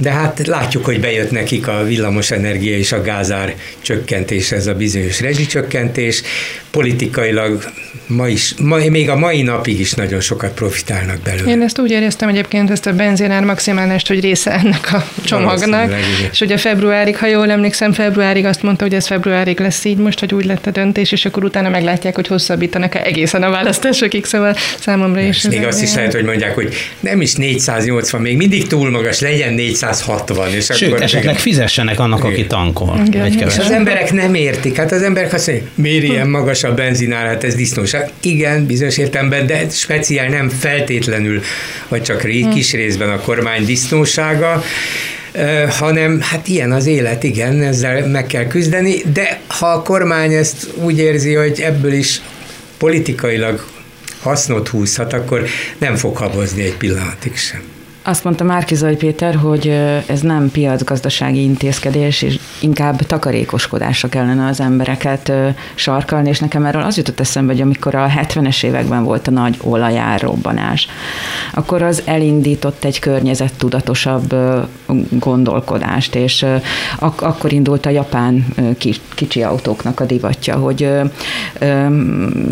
De hát látjuk, hogy bejött nekik a villamosenergia és a gázár csökkentés, ez a bizonyos rezsicsökkentés. Politikailag ma is, ma, még a mai napig is nagyon sokat profitálnak belőle. Én ezt úgy éreztem egyébként, ezt a benzinár maximálást, hogy része ennek a csomagnak. És ugye februárig, ha jól emlékszem, februárig azt mondta, hogy ez februárig lesz így most, hogy úgy lett a döntés, és akkor utána meglátják, hogy hosszabbítanak -e egészen a választásokig, szóval számomra is. Még azt is lehet, hogy mondják, hogy nem is 480, még mindig túl magas, legyen 460. És Sőt, akkor esetleg fizessenek annak, aki tankol. Igen. Egy és az emberek nem értik. Hát az emberek azt mondják, miért ilyen magas a benzinár, hát ez disznós igen, bizonyos értelemben, de speciál nem feltétlenül, vagy csak ré, kis részben a kormány disznósága, hanem hát ilyen az élet, igen, ezzel meg kell küzdeni, de ha a kormány ezt úgy érzi, hogy ebből is politikailag hasznot húzhat, akkor nem fog habozni egy pillanatig sem. Azt mondta Márkizaj Péter, hogy ez nem piacgazdasági intézkedés, és inkább takarékoskodásra kellene az embereket sarkalni, és nekem erről az jutott eszembe, hogy amikor a 70-es években volt a nagy olajárrobbanás, akkor az elindított egy környezettudatosabb gondolkodást, és ak- akkor indult a japán kicsi autóknak a divatja, hogy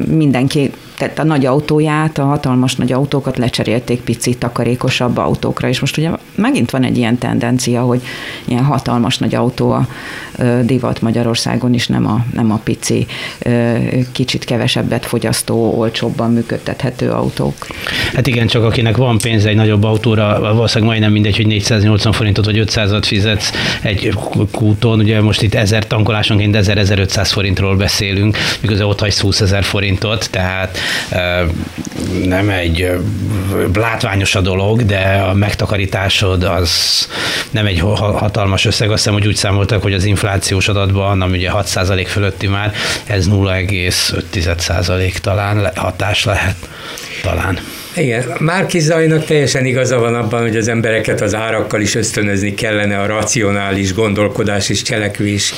mindenki tehát a nagy autóját, a hatalmas nagy autókat lecserélték pici, takarékosabb autókra, és most ugye megint van egy ilyen tendencia, hogy ilyen hatalmas nagy autó a divat Magyarországon is, nem a, nem a pici, kicsit kevesebbet fogyasztó, olcsóbban működtethető autók. Hát igen, csak akinek van pénze egy nagyobb autóra, valószínűleg majdnem mindegy, hogy 480 forintot vagy 500-at fizetsz egy kúton, ugye most itt 1000 tankolásonként 1000-1500 forintról beszélünk, miközben ott hagysz 20 ezer forintot, tehát nem egy látványos a dolog, de a megtakarításod az nem egy hatalmas összeg. Azt hiszem, hogy úgy számoltak, hogy az inflációs adatban, ami ugye 6% fölötti már, ez 0,5% talán hatás lehet. Talán. Igen, Márki Zajnak teljesen igaza van abban, hogy az embereket az árakkal is ösztönözni kellene a racionális gondolkodás és cselekvés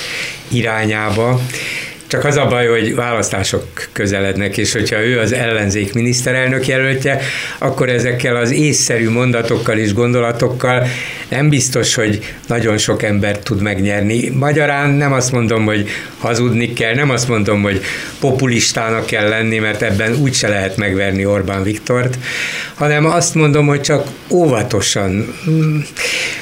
irányába. Csak az a baj, hogy választások közelednek, és hogyha ő az ellenzék miniszterelnök jelöltje, akkor ezekkel az észszerű mondatokkal és gondolatokkal nem biztos, hogy nagyon sok embert tud megnyerni. Magyarán nem azt mondom, hogy hazudni kell, nem azt mondom, hogy populistának kell lenni, mert ebben úgyse lehet megverni Orbán Viktort, hanem azt mondom, hogy csak óvatosan,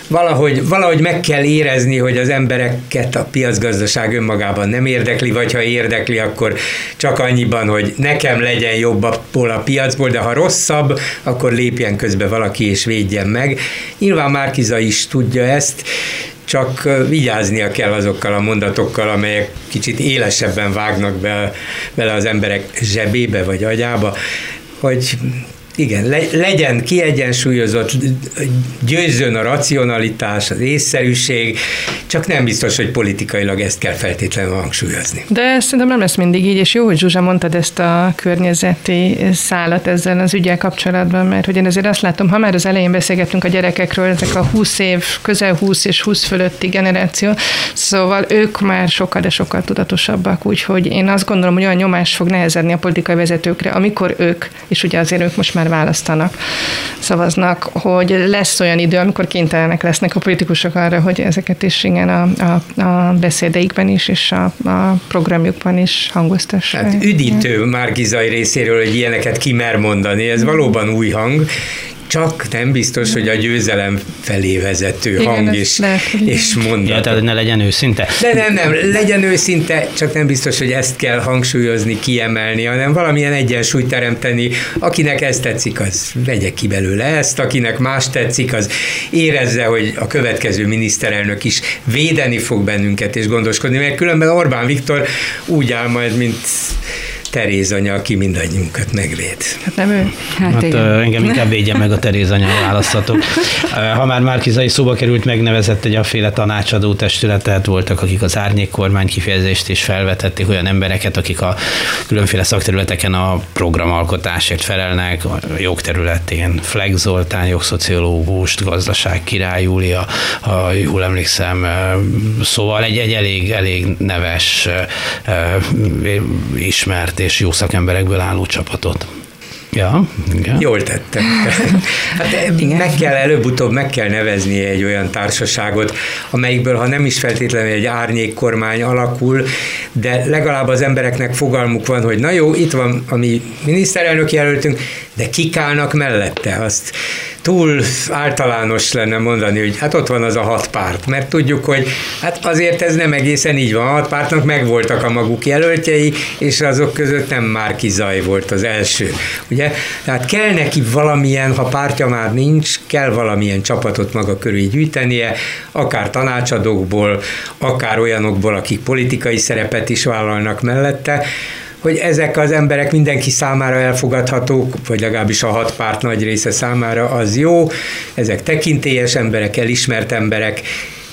valahogy, valahogy meg kell érezni, hogy az embereket a piacgazdaság önmagában nem érdekli, vagy ha érdekli, akkor csak annyiban, hogy nekem legyen jobb a piacból, de ha rosszabb, akkor lépjen közbe valaki és védjen meg. Nyilván Márkiza is tudja ezt, csak vigyáznia kell azokkal a mondatokkal, amelyek kicsit élesebben vágnak be, bele az emberek zsebébe vagy agyába, hogy igen, le, legyen kiegyensúlyozott, győzzön a racionalitás, az észszerűség, csak nem biztos, hogy politikailag ezt kell feltétlenül hangsúlyozni. De szerintem nem lesz mindig így, és jó, hogy Zsuzsa mondtad ezt a környezeti szállat ezzel az ügyel kapcsolatban, mert hogy én azért azt látom, ha már az elején beszélgettünk a gyerekekről, ezek a 20 év, közel 20 és 20 fölötti generáció, szóval ők már sokkal, de sokkal tudatosabbak, úgyhogy én azt gondolom, hogy olyan nyomás fog nehezedni a politikai vezetőkre, amikor ők, és ugye azért ők most már választanak, szavaznak, hogy lesz olyan idő, amikor kénytelenek lesznek a politikusok arra, hogy ezeket is igen a, a, a beszédeikben is, és a, a programjukban is hangoztassák. Hát üdítő Márkizai részéről, hogy ilyeneket kimer mondani, ez valóban új hang, csak nem biztos, hogy a győzelem felé vezető igen, hang és, és mondat. Ja, tehát ne legyen őszinte? De nem, nem, legyen őszinte, csak nem biztos, hogy ezt kell hangsúlyozni, kiemelni, hanem valamilyen egyensúlyt teremteni. Akinek ez tetszik, az vegye ki belőle ezt, akinek más tetszik, az érezze, hogy a következő miniszterelnök is védeni fog bennünket és gondoskodni, mert különben Orbán Viktor úgy áll majd, mint Teréz anya, aki mindannyiunkat megvéd. Hát nem ő? Hát, hát engem inkább védje meg a Teréz anya, választatok. Ha már Márkizai szóba került, megnevezett egy aféle tanácsadó testületet, voltak, akik az árnyék kormány kifejezést is felvetették, olyan embereket, akik a különféle szakterületeken a programalkotásért felelnek, a jogterületén Flex Zoltán, jogszociológust, gazdaság király Júlia, ha jól emlékszem, szóval egy, egy elég, elég neves, ismert és jó szakemberekből álló csapatot. Ja, igen. Jól tettem. [LAUGHS] Hát igen. meg kell előbb-utóbb meg kell nevezni egy olyan társaságot, amelyikből, ha nem is feltétlenül egy árnyék kormány alakul, de legalább az embereknek fogalmuk van, hogy na jó, itt van a mi miniszterelnök jelöltünk, de kik állnak mellette, azt túl általános lenne mondani, hogy hát ott van az a hat párt, mert tudjuk, hogy hát azért ez nem egészen így van. A hat pártnak megvoltak a maguk jelöltjei, és azok között nem Márki Zaj volt az első. Ugye? Tehát kell neki valamilyen, ha pártja már nincs, kell valamilyen csapatot maga körül gyűjtenie, akár tanácsadókból, akár olyanokból, akik politikai szerepet is vállalnak mellette, hogy ezek az emberek mindenki számára elfogadhatók, vagy legalábbis a hat párt nagy része számára az jó, ezek tekintélyes emberek, elismert emberek,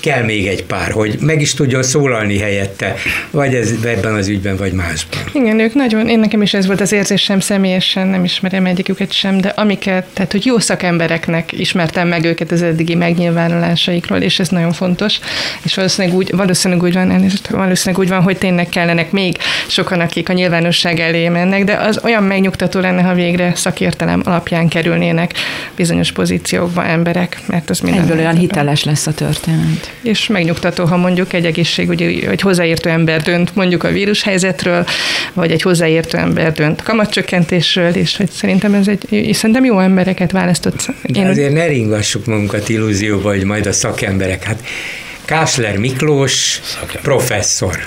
kell még egy pár, hogy meg is tudjon szólalni helyette, vagy ez ebben az ügyben, vagy másban. Igen, ők nagyon, én nekem is ez volt az érzésem személyesen, nem ismerem egyiküket sem, de amiket, tehát hogy jó szakembereknek ismertem meg őket az eddigi megnyilvánulásaikról, és ez nagyon fontos, és valószínűleg úgy, valószínűleg úgy van, valószínűleg úgy van, hogy tényleg kellenek még sokan, akik a nyilvánosság elé mennek, de az olyan megnyugtató lenne, ha végre szakértelem alapján kerülnének bizonyos pozíciókba emberek, mert az minden. Egyből olyan hiteles lesz a történet és megnyugtató, ha mondjuk egy egészségügyi, egy hozzáértő ember dönt mondjuk a vírushelyzetről, vagy egy hozzáértő ember dönt kamatcsökkentésről, és hogy szerintem ez egy, szerintem jó embereket választott. De Én azért ne ringassuk magunkat illúzióba, hogy majd a szakemberek, hát Kásler Miklós, szakember. professzor,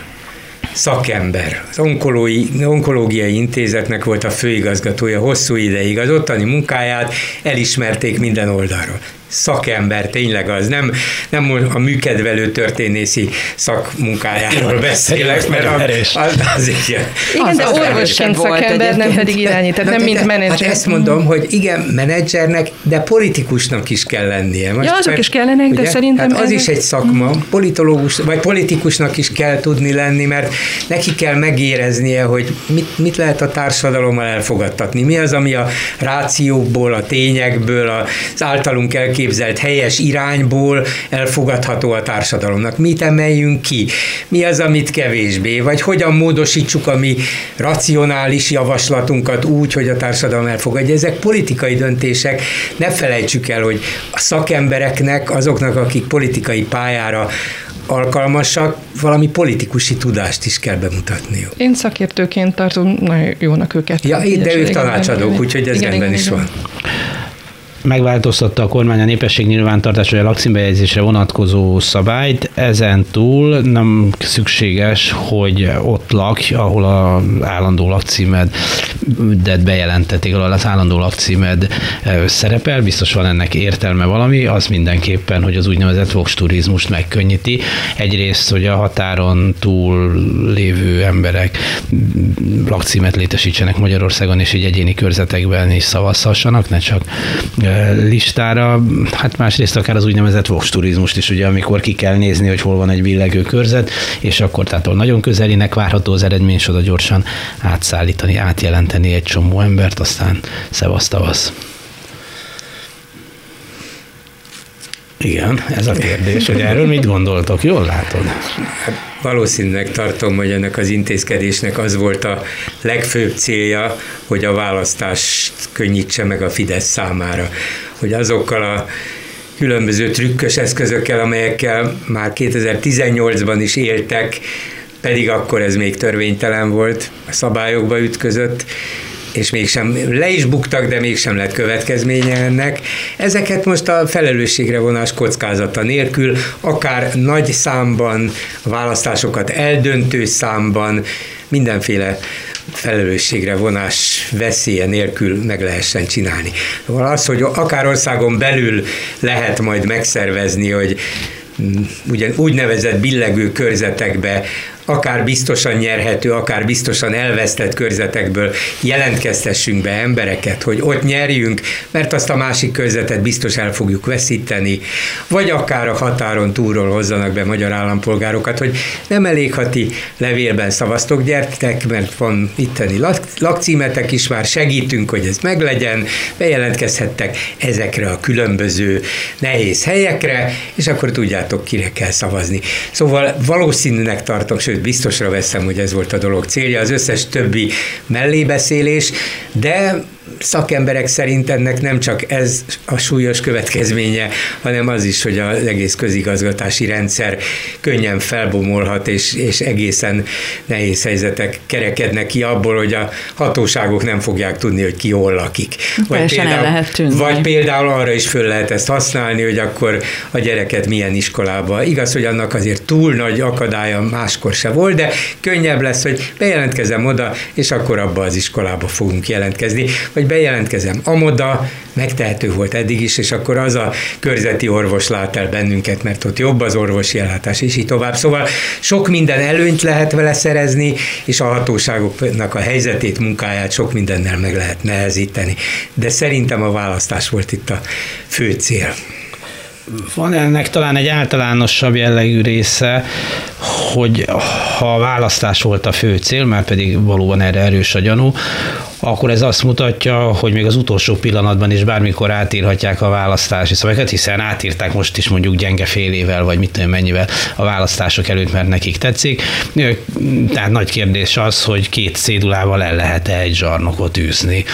szakember. Az onkológiai, onkológiai intézetnek volt a főigazgatója hosszú ideig. Az ottani munkáját elismerték minden oldalról szakember, tényleg az, nem, nem a műkedvelő történészi szakmunkájáról beszélek, mert az, az, az igen. Igen, de orvosként szakember, nem pedig irányít, tehát nem mint menedzser. Hát ezt mondom, hogy igen, menedzsernek, de politikusnak is kell lennie. Most, ja, azok mert, is kellenek, ugye, de szerintem... Hát az is egy szakma, politológus, vagy politikusnak is kell tudni lenni, mert neki kell megéreznie, hogy mit, mit lehet a társadalommal elfogadtatni. Mi az, ami a rációkból, a tényekből, az általunk el elképzelt helyes irányból elfogadható a társadalomnak. Mit emeljünk ki? Mi az, amit kevésbé? Vagy hogyan módosítsuk a mi racionális javaslatunkat úgy, hogy a társadalom elfogadja? Ezek politikai döntések. Ne felejtsük el, hogy a szakembereknek, azoknak, akik politikai pályára alkalmasak, valami politikusi tudást is kell bemutatniuk. Én szakértőként tartom nagyon jónak őket. Ja, de ők tanácsadók, úgyhogy ez igen, rendben igen, is igen. van megváltoztatta a kormány a népesség nyilvántartásra, a lakcímbejegyzésre vonatkozó szabályt. Ezen túl nem szükséges, hogy ott lakj, ahol az állandó lakcímed de bejelentették, ahol az állandó lakcímed szerepel, biztos van ennek értelme valami, az mindenképpen, hogy az úgynevezett vox turizmust megkönnyíti. Egyrészt, hogy a határon túl lévő emberek lakcímet létesítsenek Magyarországon, és így egyéni körzetekben is szavazhassanak, ne csak listára. Hát másrészt akár az úgynevezett vox turizmust is, ugye, amikor ki kell nézni, hogy hol van egy billegő körzet, és akkor tehát nagyon közelinek várható az eredmény, és oda gyorsan átszállítani, átjelenteni egy csomó embert, aztán szevasztavasz. Igen, ez a kérdés, hogy erről mit gondoltok, jól látod? Hát valószínűleg tartom, hogy ennek az intézkedésnek az volt a legfőbb célja, hogy a választást könnyítse meg a Fidesz számára. Hogy azokkal a különböző trükkös eszközökkel, amelyekkel már 2018-ban is éltek, pedig akkor ez még törvénytelen volt, a szabályokba ütközött, és mégsem le is buktak, de mégsem lett következménye ennek. Ezeket most a felelősségre vonás kockázata nélkül, akár nagy számban, választásokat eldöntő számban, mindenféle felelősségre vonás veszélye nélkül meg lehessen csinálni. Az, hogy akár országon belül lehet majd megszervezni, hogy mm, ugyan úgynevezett billegő körzetekbe akár biztosan nyerhető, akár biztosan elvesztett körzetekből jelentkeztessünk be embereket, hogy ott nyerjünk, mert azt a másik körzetet biztos el fogjuk veszíteni, vagy akár a határon túlról hozzanak be magyar állampolgárokat, hogy nem elég, ha ti levélben szavaztok, gyertek, mert van itteni lakcímetek is, már segítünk, hogy ez meglegyen, bejelentkezhettek ezekre a különböző nehéz helyekre, és akkor tudjátok, kire kell szavazni. Szóval valószínűnek tartom, sőt biztosra veszem, hogy ez volt a dolog célja, az összes többi mellébeszélés, de szakemberek szerint ennek nem csak ez a súlyos következménye, hanem az is, hogy az egész közigazgatási rendszer könnyen felbomolhat, és, és egészen nehéz helyzetek kerekednek ki abból, hogy a hatóságok nem fogják tudni, hogy ki hol lakik. Vagy például, lehet tűnni. vagy például arra is föl lehet ezt használni, hogy akkor a gyereket milyen iskolába. Igaz, hogy annak azért túl nagy akadálya máskor se volt, de könnyebb lesz, hogy bejelentkezem oda, és akkor abba az iskolába fogunk jelentkezni vagy bejelentkezem amoda, megtehető volt eddig is, és akkor az a körzeti orvos lát el bennünket, mert ott jobb az orvosi ellátás, és így tovább. Szóval sok minden előnyt lehet vele szerezni, és a hatóságoknak a helyzetét, munkáját sok mindennel meg lehet nehezíteni. De szerintem a választás volt itt a fő cél. Van ennek talán egy általánosabb jellegű része, hogy ha a választás volt a fő cél, mert pedig valóban erre erős a gyanú, akkor ez azt mutatja, hogy még az utolsó pillanatban is bármikor átírhatják a választási szabályokat, hiszen átírták most is mondjuk gyenge fél évvel, vagy mit tudom mennyivel a választások előtt, mert nekik tetszik. Tehát nagy kérdés az, hogy két cédulával el lehet-e egy zsarnokot űzni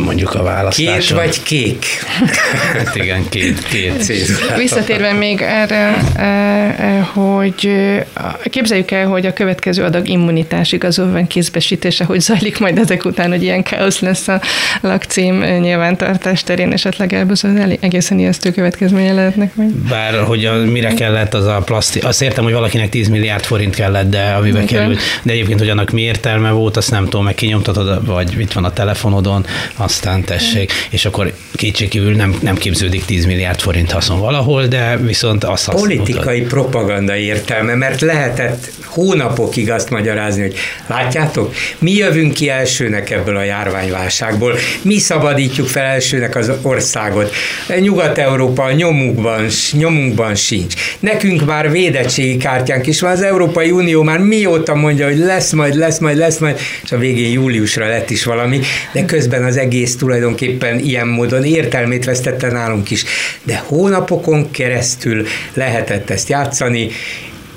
mondjuk a választáson. Két vagy kék? [LAUGHS] hát igen, két, két. [LAUGHS] Visszatérve még erre, e, e, hogy e, képzeljük el, hogy a következő adag immunitás igazolvány kézbesítése, hogy zajlik majd ezek után, hogy ilyen káosz lesz a lakcím nyilvántartás terén, esetleg elbaszol, egészen ijesztő következménye lehetnek majd. Bár, hogy a, mire kellett az a plasztik, azt értem, hogy valakinek 10 milliárd forint kellett, de amiben került, de egyébként, hogy annak mi értelme volt, azt nem tudom, meg kinyomtatod, vagy itt van a telefonodon, aztán tessék, és akkor kétségkívül nem, nem képződik 10 milliárd forint haszon valahol, de viszont az Politikai mutat. propaganda értelme, mert lehetett hónapokig azt magyarázni, hogy látjátok, mi jövünk ki elsőnek ebből a járványválságból, mi szabadítjuk fel elsőnek az országot. Nyugat-Európa a nyomunkban, nyomunkban sincs. Nekünk már védettségi kártyánk is van, az Európai Unió már mióta mondja, hogy lesz majd, lesz majd, lesz majd, és a végén júliusra lett is valami, de közben az egész tulajdonképpen ilyen módon értelmét vesztette nálunk is. De hónapokon keresztül lehetett ezt játszani,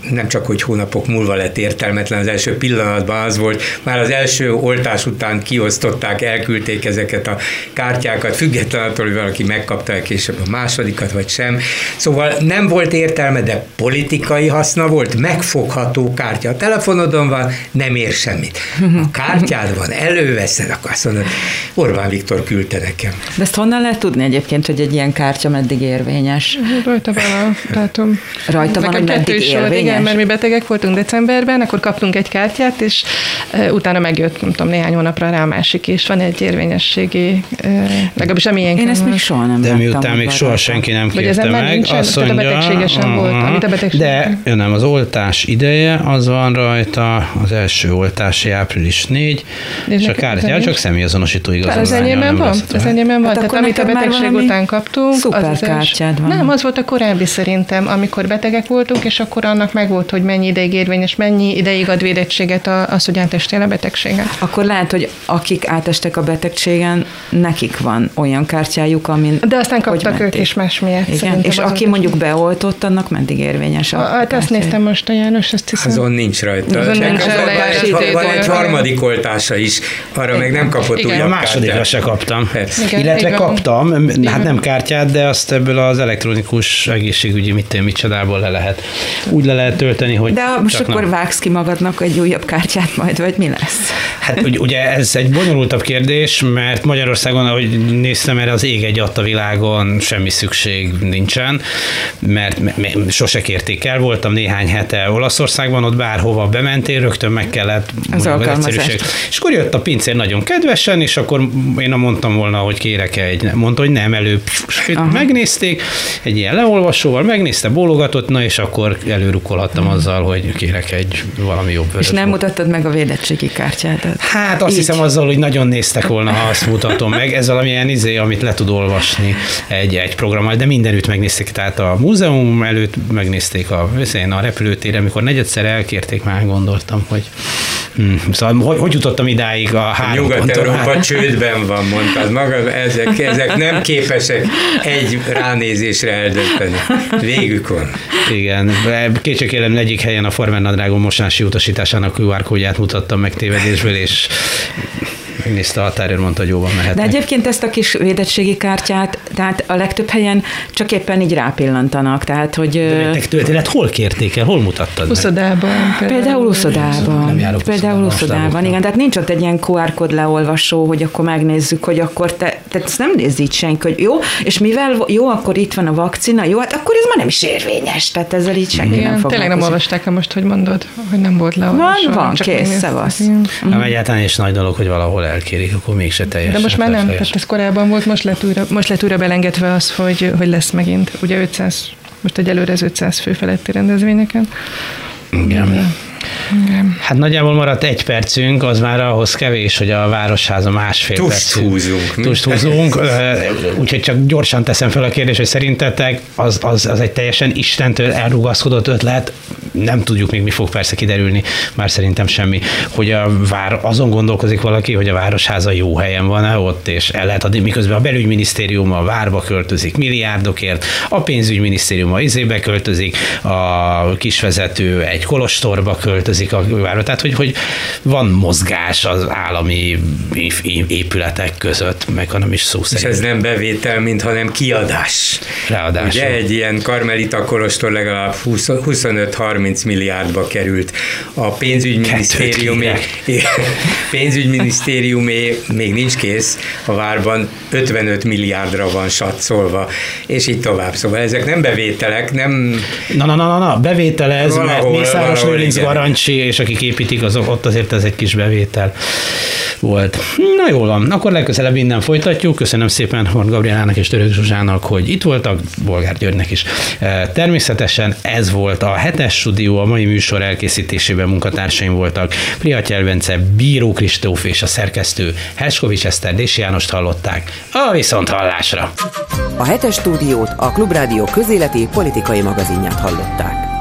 nem csak, hogy hónapok múlva lett értelmetlen, az első pillanatban az volt, már az első oltás után kiosztották, elküldték ezeket a kártyákat, függetlenül attól, hogy valaki megkapta később a másodikat, vagy sem. Szóval nem volt értelme, de politikai haszna volt, megfogható kártya. A telefonodon van, nem ér semmit. A kártyád van, előveszed, akkor azt mondod, Orbán Viktor küldte nekem. De ezt honnan lehet tudni egyébként, hogy egy ilyen kártya meddig érvényes? Rajta van a dátum. Rajta van, hogy meddig érvényes? Igen, mert mi betegek voltunk decemberben, akkor kaptunk egy kártyát, és utána megjött, nem tudom, néhány hónapra rá a másik, és van egy érvényességi, legalábbis amilyen Én ezt még soha nem De miután még soha senki nem kérte meg, azt mondja, a betegsége sem volt, amit a betegség. De nem, az oltás ideje, az van rajta, az első oltási április 4, és, és a kártya csak személyazonosító igazolványa. Az enyémben van, az enyémben van, hát tehát amit a betegség után kaptunk. Szuper az kártyád van. Nem, az volt a korábbi szerintem, amikor betegek voltunk, és akkor annak meg volt, hogy mennyi ideig érvényes, mennyi ideig ad védettséget az, hogy átestél a betegségen. Akkor lehet, hogy akik átestek a betegségen, nekik van olyan kártyájuk, amin De aztán kaptak ők is más miatt. Igen, és aki mondjuk beoltott, annak meddig érvényes a Hát ezt néztem most a János, ezt hiszem. Azon nincs rajta. Azon nincs van, van egy harmadik oltása is, arra még nem kapott Igen. újabb A másodikra se kaptam. Igen, Illetve igen. kaptam, hát nem kártyát, de azt ebből az elektronikus egészségügyi mit mit csodából le lehet. Úgy le lehet tölteni, hogy De most akkor nem. vágsz ki magadnak egy újabb kártyát majd, vagy mi lesz? Hát ugy- ugye ez egy bonyolultabb kérdés, mert Magyarországon, ahogy néztem erre, az ég egy adta világon semmi szükség nincsen, mert me- me- sose kérték el, voltam néhány hete Olaszországban, ott bárhova bementél, rögtön meg kellett alkalmazást. egyszerűség. És akkor jött a pincér nagyon kedvesen, és akkor én mondtam volna, hogy kérek egy, mondta, hogy nem, előbb Aha. megnézték, egy ilyen leolvasóval, megnézte, bólogatott, na és akkor előrukolhattam azzal, hogy kérek egy valami jobb És vörös nem bort. mutattad meg a védettségi kártyádat? Hát azt Így. hiszem azzal, hogy nagyon néztek volna, ha azt mutatom meg. Ez valamilyen izé, amit le tud olvasni egy, egy programmal, de mindenütt megnézték. Tehát a múzeum előtt megnézték a, a repülőtéren, amikor negyedszer elkérték, már gondoltam, hogy hm, szóval hogy, hogy jutottam idáig a három Nyugat-Európa csődben van, mondtad maga, ezek, ezek nem képesek egy ránézésre eldönteni. Végük van. Igen, kétségkélem egyik helyen a Farmer Nadrágon mosási utasításának QR kódját mutattam meg tévedésből, és megnézte a határőr, mondta, hogy jóban De mehetnek. egyébként ezt a kis védettségi kártyát, tehát a legtöbb helyen csak éppen így rápillantanak, tehát hogy... Nektek történet hol kérték el, hol mutattad? Uszodában. Például uszodában. Nem Például uszodában, uszodában, stábokban. igen. Tehát nincs ott egy ilyen QR kód leolvasó, hogy akkor megnézzük, hogy akkor te, tehát ezt nem így senki, hogy jó, és mivel jó, akkor itt van a vakcina, jó, hát akkor ez már nem is érvényes. Tehát ezzel így senki nem Igen, tényleg nem olvasták el most, hogy mondod, hogy nem volt leolvasva. Van, van, csak kész, szevasz. Igen. Nem egyáltalán is nagy dolog, hogy valahol elkérik, akkor mégse teljesen. De most már nem, tehát ez korábban volt, most lett újra, most lett újra belengedve az, hogy, hogy lesz megint. Ugye 500, most egyelőre ez 500 fő feletti rendezvényeken. Igen. Hát nagyjából maradt egy percünk, az már ahhoz kevés, hogy a Városháza másfél Tust percünk. húzunk. Tust húzunk. [LAUGHS] Úgyhogy csak gyorsan teszem fel a kérdést, hogy szerintetek az, az, az egy teljesen Istentől elrugaszkodott ötlet, nem tudjuk még mi fog persze kiderülni, már szerintem semmi, hogy a vár, azon gondolkozik valaki, hogy a Városháza jó helyen van-e ott, és el lehet adni, miközben a belügyminisztérium a várba költözik milliárdokért, a pénzügyminisztérium a izébe költözik, a kisvezető egy kolostorba költözik a várba, tehát hogy, hogy van mozgás az állami épületek között, meg ha nem is szó És szerint. ez nem bevétel, mint hanem kiadás. Ráadásul. Ugye egy ilyen karmelita kolostor legalább 20 25-30 milliárdba került. A pénzügyminisztériumé, [LAUGHS] pénzügyminisztériumé még nincs kész, a várban 55 milliárdra van satszolva, és így tovább. Szóval ezek nem bevételek, nem Na, na, na, na, na, bevétel ez, Valahol, mert Mészáros Lőrinc Garancsi, és akik építik, azok ott azért ez egy kis bevétel volt. Na jól van, akkor legközelebb innen folytatjuk. Köszönöm szépen Horn Gabrielának és Török Zsuzsának, hogy itt voltak, Bolgár Györgynek is. E, Természetesen ez volt a hetes stúdió, a mai műsor elkészítésében munkatársaim voltak. Priatyel Bence, Bíró Kristóf és a szerkesztő Herskovics Eszter Dési Jánost hallották. A viszont hallásra! A hetes stúdiót a Klubrádió közéleti politikai magazinját hallották.